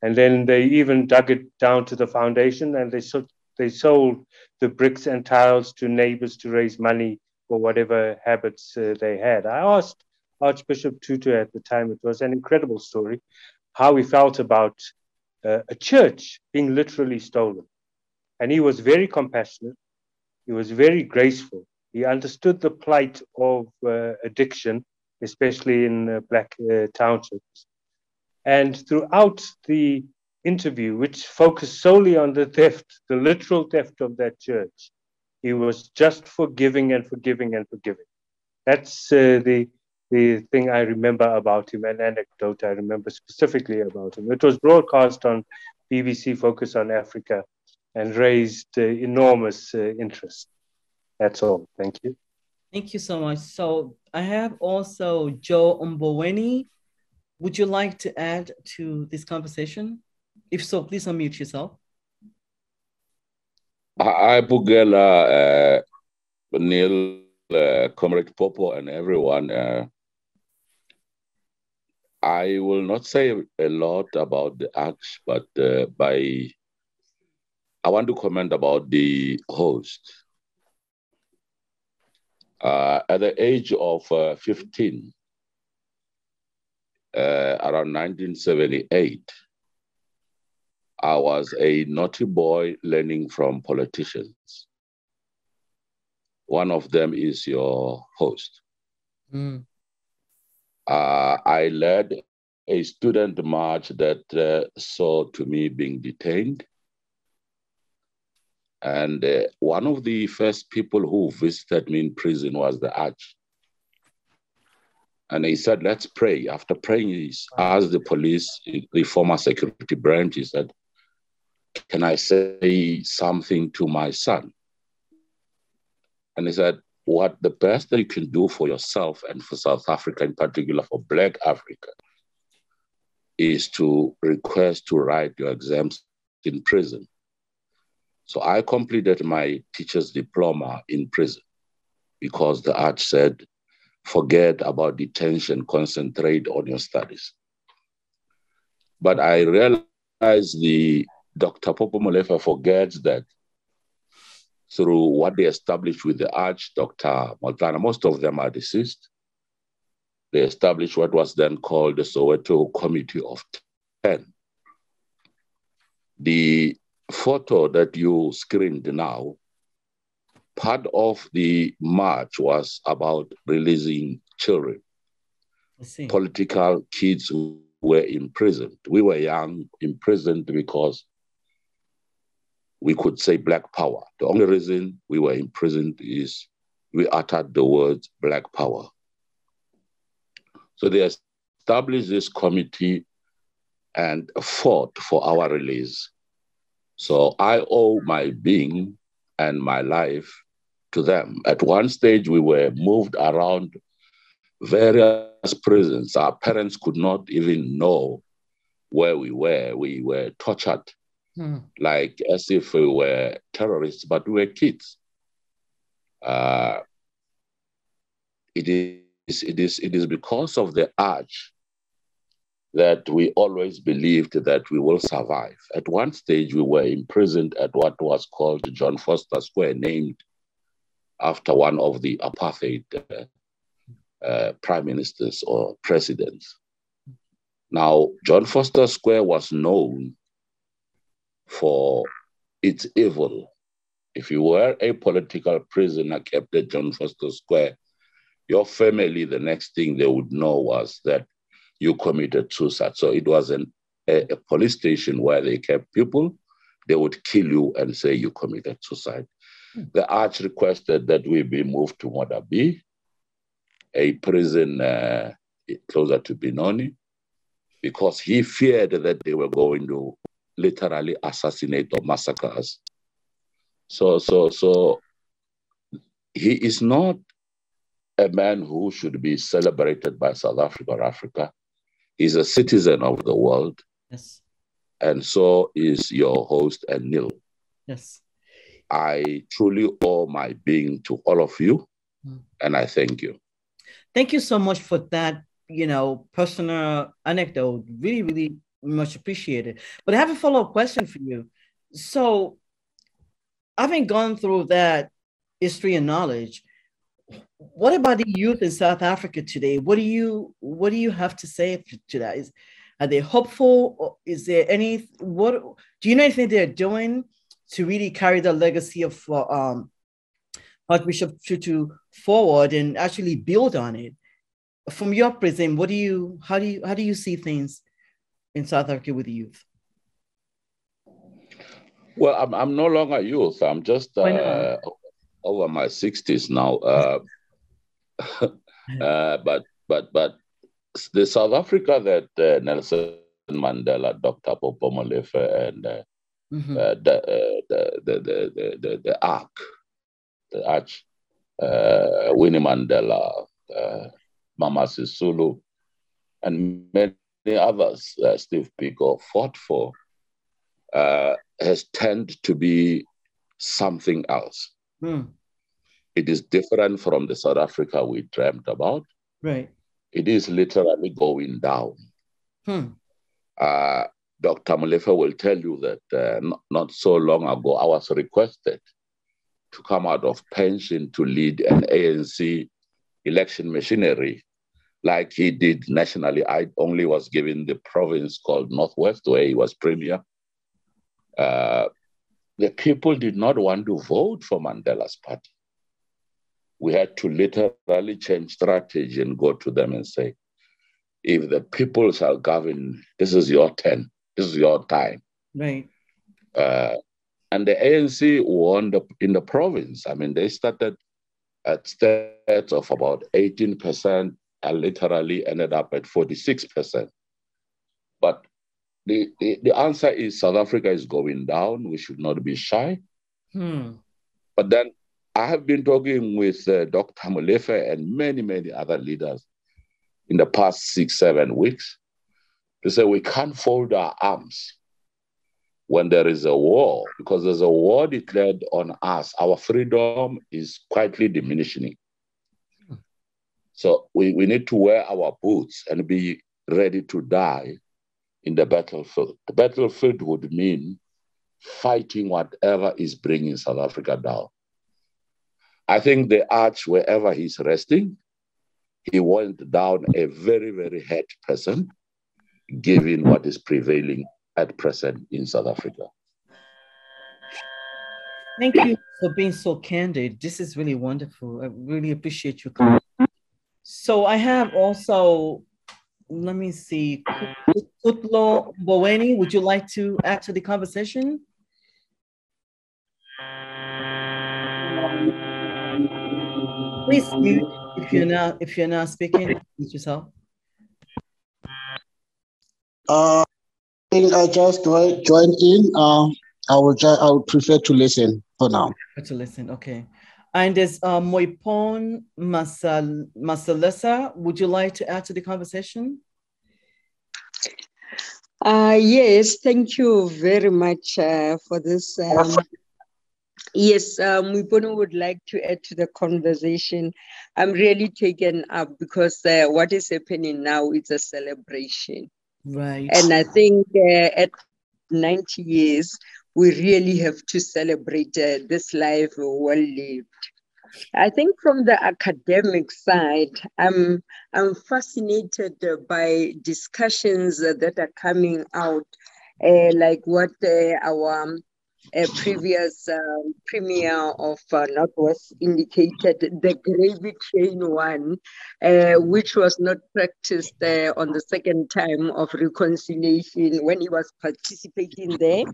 [SPEAKER 5] and then they even dug it down to the foundation and they, so, they sold the bricks and tiles to neighbors to raise money for whatever habits uh, they had. I asked Archbishop Tutu at the time, it was an incredible story, how he felt about uh, a church being literally stolen. And he was very compassionate, he was very graceful, he understood the plight of uh, addiction, especially in uh, black uh, townships. And throughout the interview, which focused solely on the theft, the literal theft of that church, he was just forgiving and forgiving and forgiving. That's uh, the the thing I remember about him, an anecdote I remember specifically about him. It was broadcast on BBC Focus on Africa and raised uh, enormous uh, interest. That's all. Thank you.
[SPEAKER 1] Thank you so much. So I have also Joe Mboweni. Would you like to add to this conversation? If so, please unmute yourself.
[SPEAKER 6] Hi, Bugela, uh, Neil, uh, Comrade Popo, and everyone. Uh, I will not say a lot about the acts, but uh, by I want to comment about the host. Uh, at the age of uh, 15, uh, around 1978, I was a naughty boy learning from politicians. One of them is your host. Mm. Uh, I led a student march that uh, saw to me being detained. And uh, one of the first people who visited me in prison was the Arch. And he said, let's pray. After praying, he asked the police, the former security branch, he said, can I say something to my son? And he said, what the best that you can do for yourself and for South Africa, in particular for Black Africa, is to request to write your exams in prison. So I completed my teacher's diploma in prison because the arch said, forget about detention, concentrate on your studies. But I realized the Dr. Popo Molefe forgets that through what they established with the Arch, Dr. Motlana, most of them are deceased. They established what was then called the Soweto Committee of 10. The photo that you screened now, part of the march was about releasing children, political kids who were imprisoned. We were young, imprisoned because we could say black power. The only reason we were imprisoned is we uttered the words black power. So they established this committee and fought for our release. So I owe my being and my life to them. At one stage, we were moved around various prisons. Our parents could not even know where we were. We were tortured hmm. like as if we were terrorists, but we were kids. Uh, it is it is it is because of the arch that we always believed that we will survive. At one stage, we were imprisoned at what was called John Vorster Square, named after one of the apartheid uh, uh, prime ministers or presidents. Now, John Vorster Square was known for its evil. If you were a political prisoner kept at John Vorster Square, your family, the next thing they would know was that you committed suicide. So it was an, a, a police station where they kept people. They would kill you and say you committed suicide. Hmm. The arch requested that we be moved to Modderbee, a prison uh, closer to Benoni, because he feared that they were going to literally assassinate or massacre us. So, so, so he is not a man who should be celebrated by South Africa or Africa. He's a citizen of the world.
[SPEAKER 1] Yes.
[SPEAKER 6] And so is your host, and Neil.
[SPEAKER 1] Yes.
[SPEAKER 6] I truly owe my being to all of you, mm. and I thank you.
[SPEAKER 1] Thank you so much for that, you know, personal anecdote. Really, really much appreciated. But I have a follow up question for you. So, having gone through that history and knowledge, what about the youth in South Africa today? What do you what do you have to say to that? Is are they hopeful? Is there any what do you know anything they're doing to really carry the legacy of uh, um, Archbishop Tutu forward and actually build on it? From your prism, what do you how do you how do you see things in South Africa with youth?
[SPEAKER 6] Well, I'm, I'm no longer youth. I'm just uh, over my 60s now. Uh, uh, but but but the South Africa that uh, Nelson Mandela, Dr. Popo Molefe, and uh, mm-hmm. Uh, the, the, the, the, the, the Ark, the Arch, Winnie Mandela, Mama Sisulu, and many the others uh, Steve Biko fought for uh, has tended to be something else.
[SPEAKER 1] Hmm.
[SPEAKER 6] It is different from the South Africa we dreamt about.
[SPEAKER 1] Right.
[SPEAKER 6] It is literally going down.
[SPEAKER 1] Hmm.
[SPEAKER 6] Uh, Dr. Molefe will tell you that uh, not, not so long ago, I was requested to come out of pension to lead an ANC election machinery like he did nationally. I only was given the province called Northwest, where he was premier. Uh, the people did not want to vote for Mandela's party. We had to literally change strategy and go to them and say, if the people shall govern, this is your turn, this is your time.
[SPEAKER 1] Right.
[SPEAKER 6] Uh, And the ANC won the, in the province. I mean, they started at stats of about 18% and literally ended up at 46%. But the, the, the answer is South Africa is going down. We should not be shy. Hmm. But then I have been talking with uh, Dr. Molefe and many, many other leaders in the past six, seven weeks to say we can't fold our arms when there is a war, because there's a war declared on us. Our freedom is quietly diminishing. So we, we need to wear our boots and be ready to die in the battlefield. The battlefield would mean fighting whatever is bringing South Africa down. I think the arch, wherever he's resting, he went down a very, very hurt person, given what is prevailing at present in South Africa.
[SPEAKER 1] Thank you for being so candid. This is really wonderful. I really appreciate your comment. So I have also, let me see, Kutlo Boweni, would you like to add to the conversation? Please mute if you're not if you're not speaking. Mute yourself.
[SPEAKER 7] Uh, can I just joined in. Uh, I would just, I would prefer to listen for now.
[SPEAKER 1] To listen, okay. And there's uh, Moipon Masal Masalesa. Would you like to add to the conversation?
[SPEAKER 8] Uh, yes, thank you very much uh, for this. Um, yes, um, would like to add to the conversation. I'm really taken up because uh, what is happening now is a celebration.
[SPEAKER 1] Right.
[SPEAKER 8] And I think uh, at 90 years, we really have to celebrate uh, this life well lived. I think from the academic side, I'm, I'm fascinated by discussions that are coming out, uh, like what uh, our a previous um, premier of uh, Northwest indicated the gravy train one, uh, which was not practiced uh, on the second time of reconciliation when he was participating there.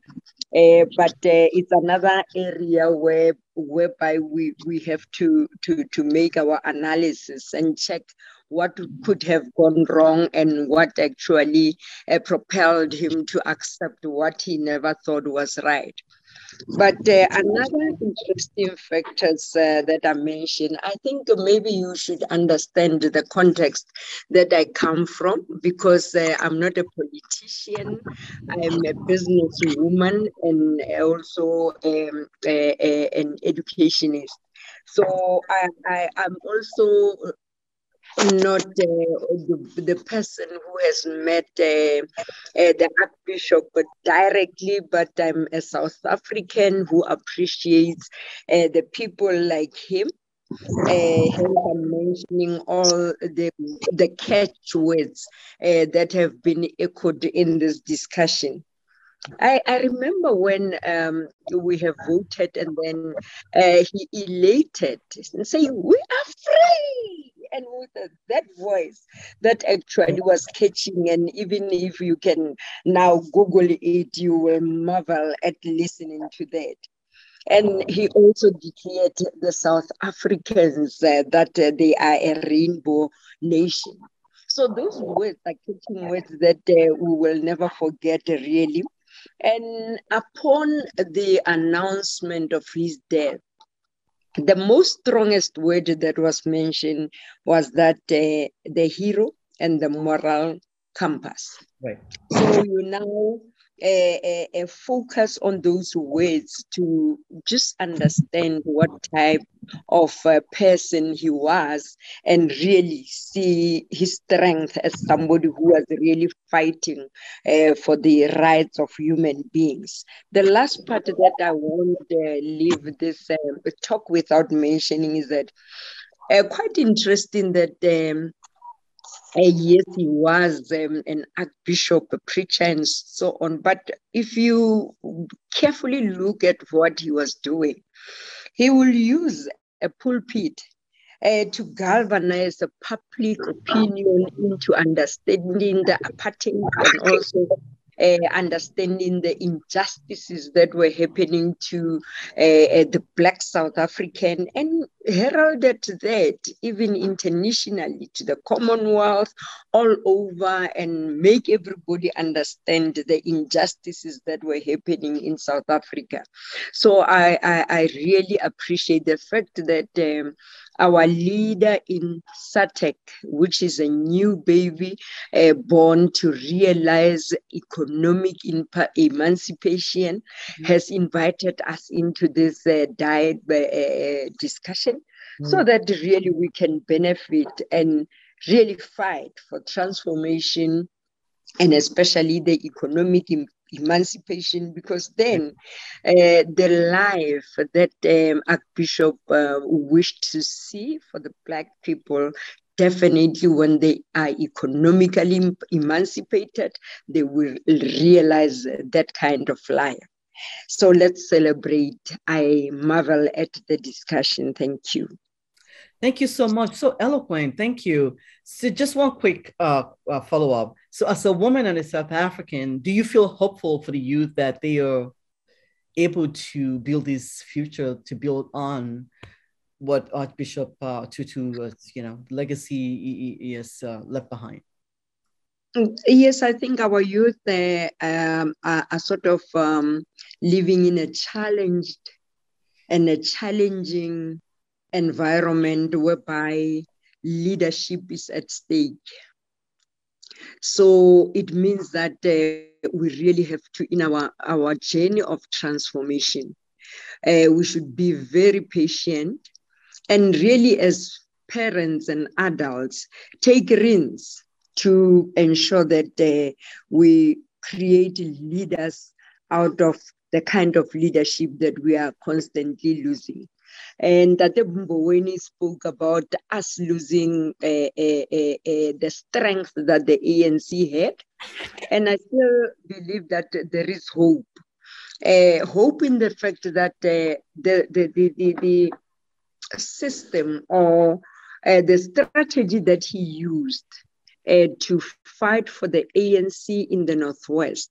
[SPEAKER 8] Uh, but uh, it's another area where whereby we, we have to, to, to make our analysis and check what could have gone wrong and what actually uh, propelled him to accept what he never thought was right. But uh, another interesting factors uh, that I mentioned, I think maybe you should understand the context that I come from because uh, I'm not a politician. I'm a businesswoman and also um, a, a, an educationist. So I, I, I'm also not uh, the, the, person who has met uh, uh, the Archbishop directly, but I'm a South African who appreciates the people like him. Uh, I'm mentioning all the the catchwords uh, that have been echoed in this discussion. I, I remember when um, we have voted and then uh, he elated and saying, We are free and with that voice that actually was catching. And even if you can now Google it, you will marvel at listening to that. And he also declared the South Africans uh, that uh, they are a rainbow nation. So those words are catching words that uh, we will never forget, really. And upon the announcement of his death, the most strongest word that was mentioned was that uh, the hero and the moral compass.
[SPEAKER 1] Right.
[SPEAKER 8] So you now a, a, a, focus on those words to just understand what type of a person he was and really see his strength as somebody who was really fighting uh, for the rights of human beings. The last part that I won't uh, leave this uh, talk without mentioning is that uh, quite interesting that um, uh, yes, he was um, an archbishop, a preacher, and so on. But if you carefully look at what he was doing, he will use a pulpit uh, to galvanize the public opinion into understanding the apartheid and also uh, understanding the injustices that were happening to uh, the Black South African, and heralded that even internationally to the Commonwealth, all over, and make everybody understand the injustices that were happening in South Africa. So I, I, I really appreciate the fact that. Um, our leader in SATEC, which is a new baby uh, born to realize economic emancipation, mm-hmm. has invited us into this uh, diet uh, discussion mm-hmm. so that really we can benefit and really fight for transformation and especially the economic emancipation because then uh, the life that um, Archbishop uh, wished to see for the Black people definitely when they are economically emancipated, they will realize that kind of life. So let's celebrate. I marvel at the discussion. Thank you.
[SPEAKER 1] Thank you so much. So eloquent. Thank you. So just one quick uh, uh, follow up. So as a woman and a South African, do you feel hopeful for the youth that they are able to build this future to build on what Archbishop uh, Tutu, you know, legacy is uh, left behind?
[SPEAKER 8] Yes, I think our youth uh, um, are, are, sort of um, living in a challenged and a challenging environment whereby leadership is at stake. So it means that uh, we really have to, in our, our journey of transformation, uh, we should be very patient and really, as parents and adults, take risks to ensure that uh, we create leaders out of the kind of leadership that we are constantly losing. And Tate Mboweni spoke about us losing uh, uh, uh, the strength that the ANC had. And I still believe that there is hope. hope in the fact that the, the, the, the, the system or the strategy that he used uh, to fight for the ANC in the Northwest.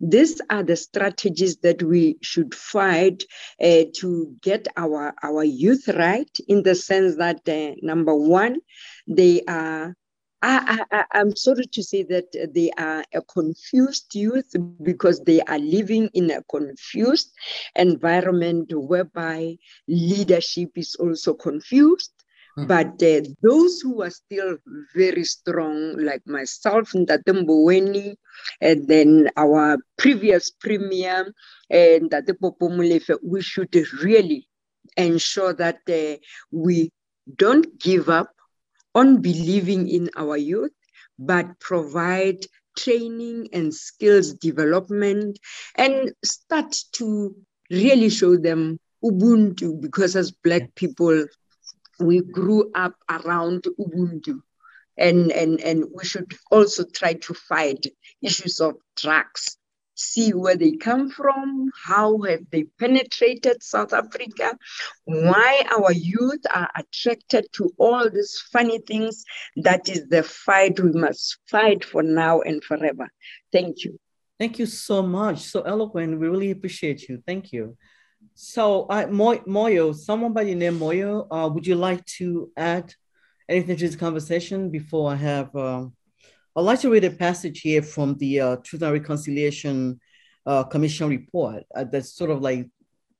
[SPEAKER 8] These are the strategies that we should fight uh, to get our, our youth right in the sense that, uh, number one, they are I, I, I'm sorry to say that they are a confused youth because they are living in a confused environment whereby leadership is also confused. Mm. But uh, those who are still very strong, like myself, Mboweni, and then our previous premier, and Ntate Popo Molefe, we should really ensure that uh, we don't give up on believing in our youth, but provide training and skills development and start to really show them Ubuntu because as Black people, we grew up around Ubuntu. And, and, and we should also try to fight issues of drugs, see where they come from, how have they penetrated South Africa, why our youth are attracted to all these funny things. That is the fight we must fight for now and forever. Thank you.
[SPEAKER 1] Thank you so much. So eloquent. We really appreciate you. Thank you. So, uh, Moyo, someone by the name Moyo, uh, would you like to add anything to this conversation before I have? Uh, I'd like to read a passage here from the uh, Truth and Reconciliation uh, Commission report uh, that sort of like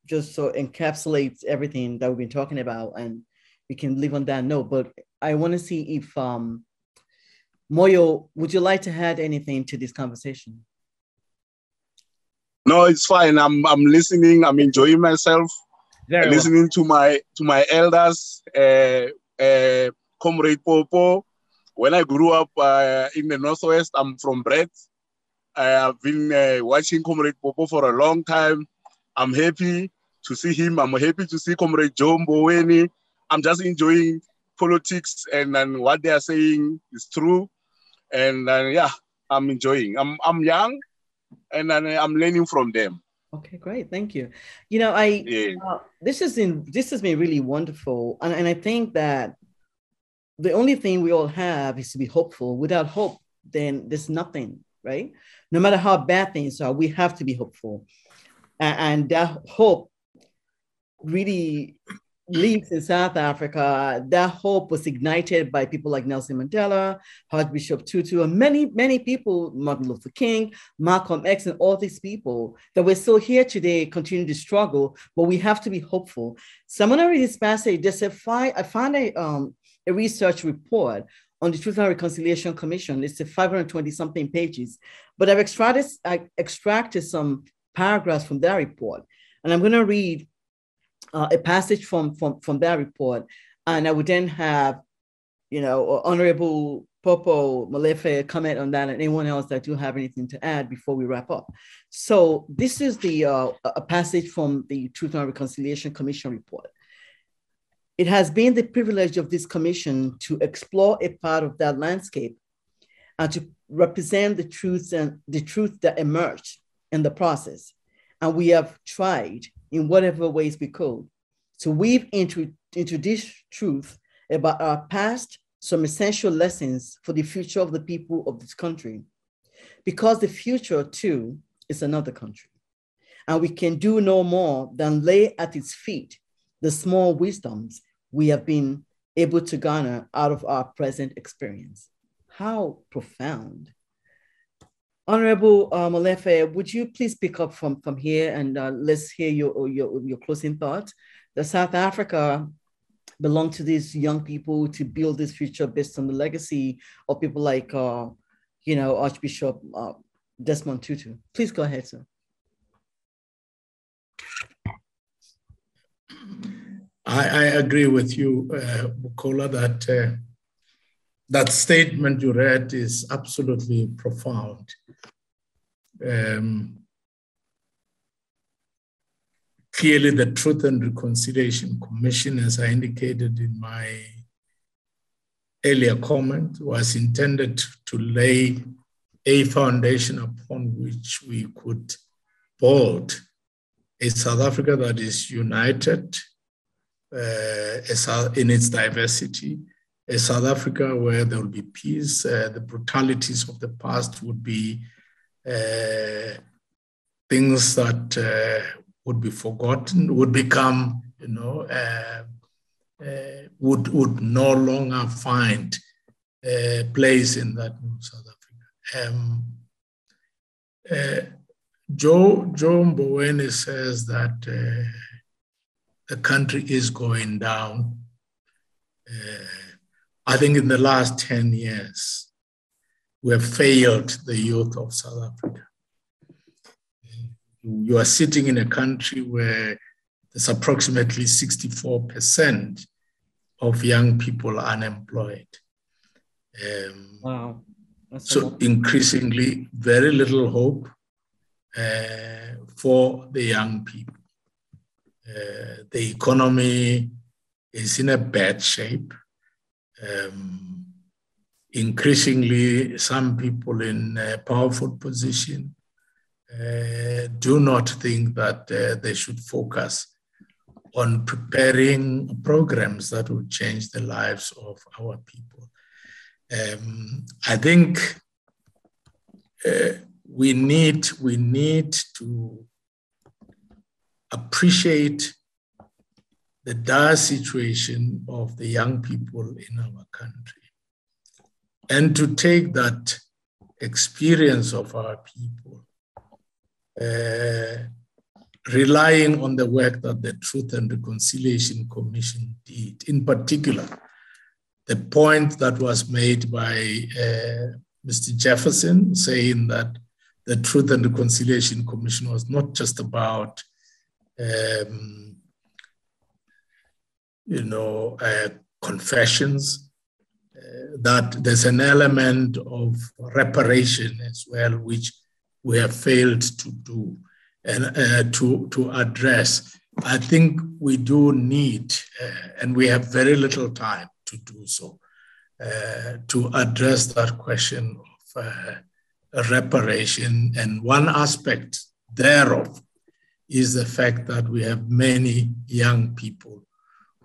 [SPEAKER 1] just so encapsulates everything that we've been talking about, and we can leave on that note. But I want to see if um, Moyo, would you like to add anything to this conversation?
[SPEAKER 9] No, it's fine. I'm I'm listening. I'm enjoying myself. Very listening well. to my to my elders, uh, uh, Comrade Popo. When I grew up uh, in the Northwest, I'm from Brits. I have been uh, watching Comrade Popo for a long time. I'm happy to see him. I'm happy to see Comrade Joe Mboweni. I'm just enjoying politics and, and what they are saying is true. And uh, yeah, I'm enjoying. I'm I'm young, and I'm learning from them.
[SPEAKER 1] Okay, great. Thank you. You know, I yeah. uh, this has been this has been really wonderful, and, and I think that the only thing we all have is to be hopeful. Without hope, then there's nothing, right? No matter how bad things are, we have to be hopeful. And that hope really lives in South Africa. That hope was ignited by people like Nelson Mandela, Archbishop Tutu, and many, many people, Martin Luther King, Malcolm X, and all these people that we're still here today, continue to struggle, but we have to be hopeful. So I'm going to read this passage. There's a fi- I found a, um, a research report on the Truth and Reconciliation Commission. It's a 520 something pages, but I've extracted, I extracted some paragraphs from that report. And I'm going to read uh, a passage from, from, from that report. And I would then have, you know, Honorable Popo Molefe comment on that and anyone else that do have anything to add before we wrap up. So this is the uh, a passage from the Truth and Reconciliation Commission report. It has been the privilege of this commission to explore a part of that landscape and to represent the truths and the truth that emerged in the process. And we have tried in whatever ways we could to weave into, into this truth about our past some essential lessons for the future of the people of this country. Because the future, too, is another country. And we can do no more than lay at its feet the small wisdoms we have been able to garner out of our present experience. How profound. Honorable uh, Molefe, would you please pick up from, from here and uh, let's hear your, your, your closing thoughts. The South Africa belong to these young people to build this future based on the legacy of people like, uh, you know, Archbishop uh, Desmond Tutu. Please go ahead, sir.
[SPEAKER 2] I, I agree with you, uh, Bukola, that uh, that statement you read is absolutely profound. Um, clearly, the Truth and Reconciliation Commission, as I indicated in my earlier comment, was intended to lay a foundation upon which we could build a South Africa that is united uh, in its diversity, a South Africa where there will be peace, uh, the brutalities of the past would be uh, things that uh, would be forgotten, would become, you know, uh, uh, would, would no longer find a place in that new South Africa. Um, Joe, Joe Mboweni says that the country is going down. I think in the last 10 years, we have failed the youth of South Africa. You are sitting in a country where there's approximately 64% of young people unemployed. Um,
[SPEAKER 1] wow.
[SPEAKER 2] That's so increasingly, very little hope uh, for the young people. Uh, the economy is in a bad shape. Um, increasingly, some people in powerful position uh, do not think that uh, they should focus on preparing programs that will change the lives of our people. Um, I think uh, we need we need to appreciate the dire situation of the young people in our country and to take that experience of our people, uh, relying on the work that the Truth and Reconciliation Commission did, in particular, the point that was made by uh, Mr. Jefferson saying that the Truth and Reconciliation Commission was not just about um, you know, uh, confessions, uh, that there's an element of reparation as well, which we have failed to do and uh, to, to address. I think we do need, uh, and we have very little time to do so, uh, to address that question of uh, reparation. And one aspect thereof is the fact that we have many young people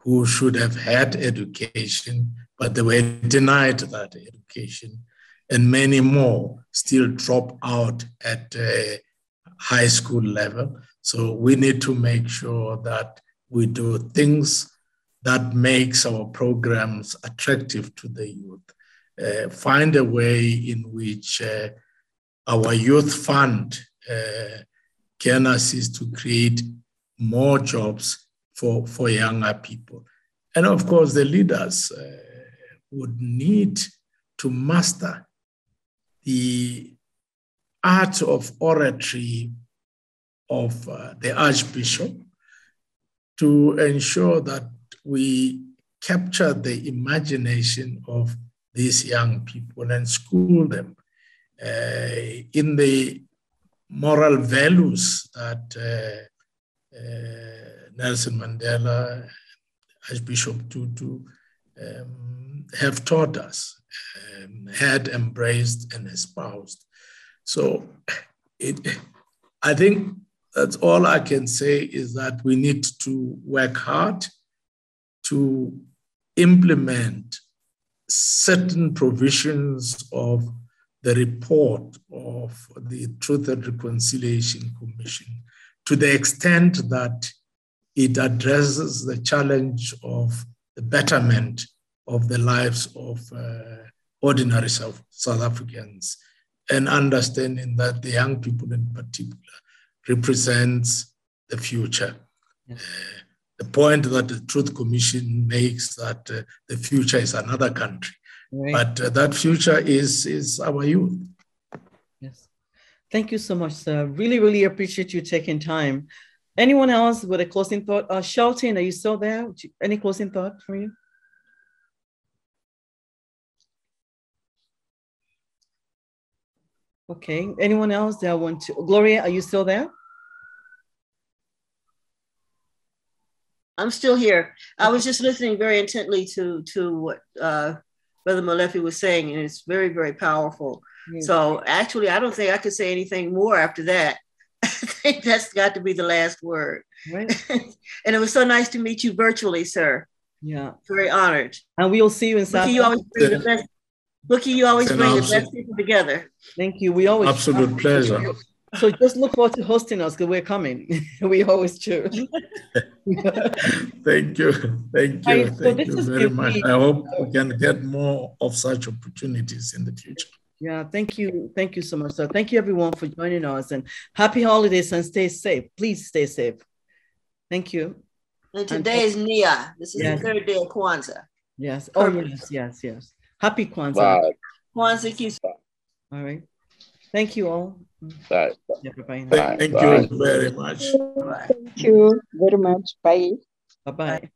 [SPEAKER 2] who should have had education, but they were denied that education. and many more still drop out at high school level. So we need to make sure that we do things that makes our programs attractive to the youth. Uh, find a way in which uh, our youth fund uh, can assist to create more jobs for, for younger people. And of course, the leaders uh, would need to master the art of oratory of uh, the Archbishop to ensure that we capture the imagination of these young people and school them uh, in the moral values that uh, uh, Nelson Mandela, Archbishop Tutu um, have taught us, um, had embraced and espoused. So it, I think that's all I can say is that we need to work hard to implement certain provisions of the report of the Truth and Reconciliation Commission to the extent that it addresses the challenge of the betterment of the lives of uh, ordinary South, South Africans and understanding that the young people in particular represents the future. Yes. Uh, the point that the Truth Commission makes that uh, the future is another country, right. but uh, that future is is our youth.
[SPEAKER 1] Yes, thank you so much, sir. Really, really appreciate you taking time. Anyone else with a closing thought? Uh, Shelton, are you still there? Any closing thought for you? Okay. Anyone else that want to? Gloria, are you still there?
[SPEAKER 4] I'm still here. I was just listening very intently to to what uh, Brother Molefe was saying, and it's very very powerful. So actually, I don't think I could say anything more after that. I think that's got to be the last word. Right. and it was so nice to meet you virtually, sir.
[SPEAKER 1] Yeah.
[SPEAKER 4] Very honored.
[SPEAKER 1] And we'll see you in South.
[SPEAKER 4] You always bring the best. Looky, you always bring the best people together.
[SPEAKER 1] Thank you. We always
[SPEAKER 2] absolute pleasure.
[SPEAKER 1] So just look forward to hosting us because we're coming. we always choose.
[SPEAKER 2] Thank you. Thank you. Right, Thank so you very much. I hope we can get more of such opportunities in the future.
[SPEAKER 1] Yeah, thank you. Thank you so much. So thank you everyone for joining us and happy holidays and stay safe. Please stay safe. Thank you.
[SPEAKER 4] And today and, is Nia. This is yes. the third day of Kwanzaa.
[SPEAKER 1] Yes. Oh, yes, yes, yes. Happy Kwanzaa. Bye.
[SPEAKER 4] Kwanzaa Kiss.
[SPEAKER 1] All right. Thank you all.
[SPEAKER 6] Bye.
[SPEAKER 2] Thank, thank you very much.
[SPEAKER 8] Thank you very much. Bye.
[SPEAKER 1] Bye-bye.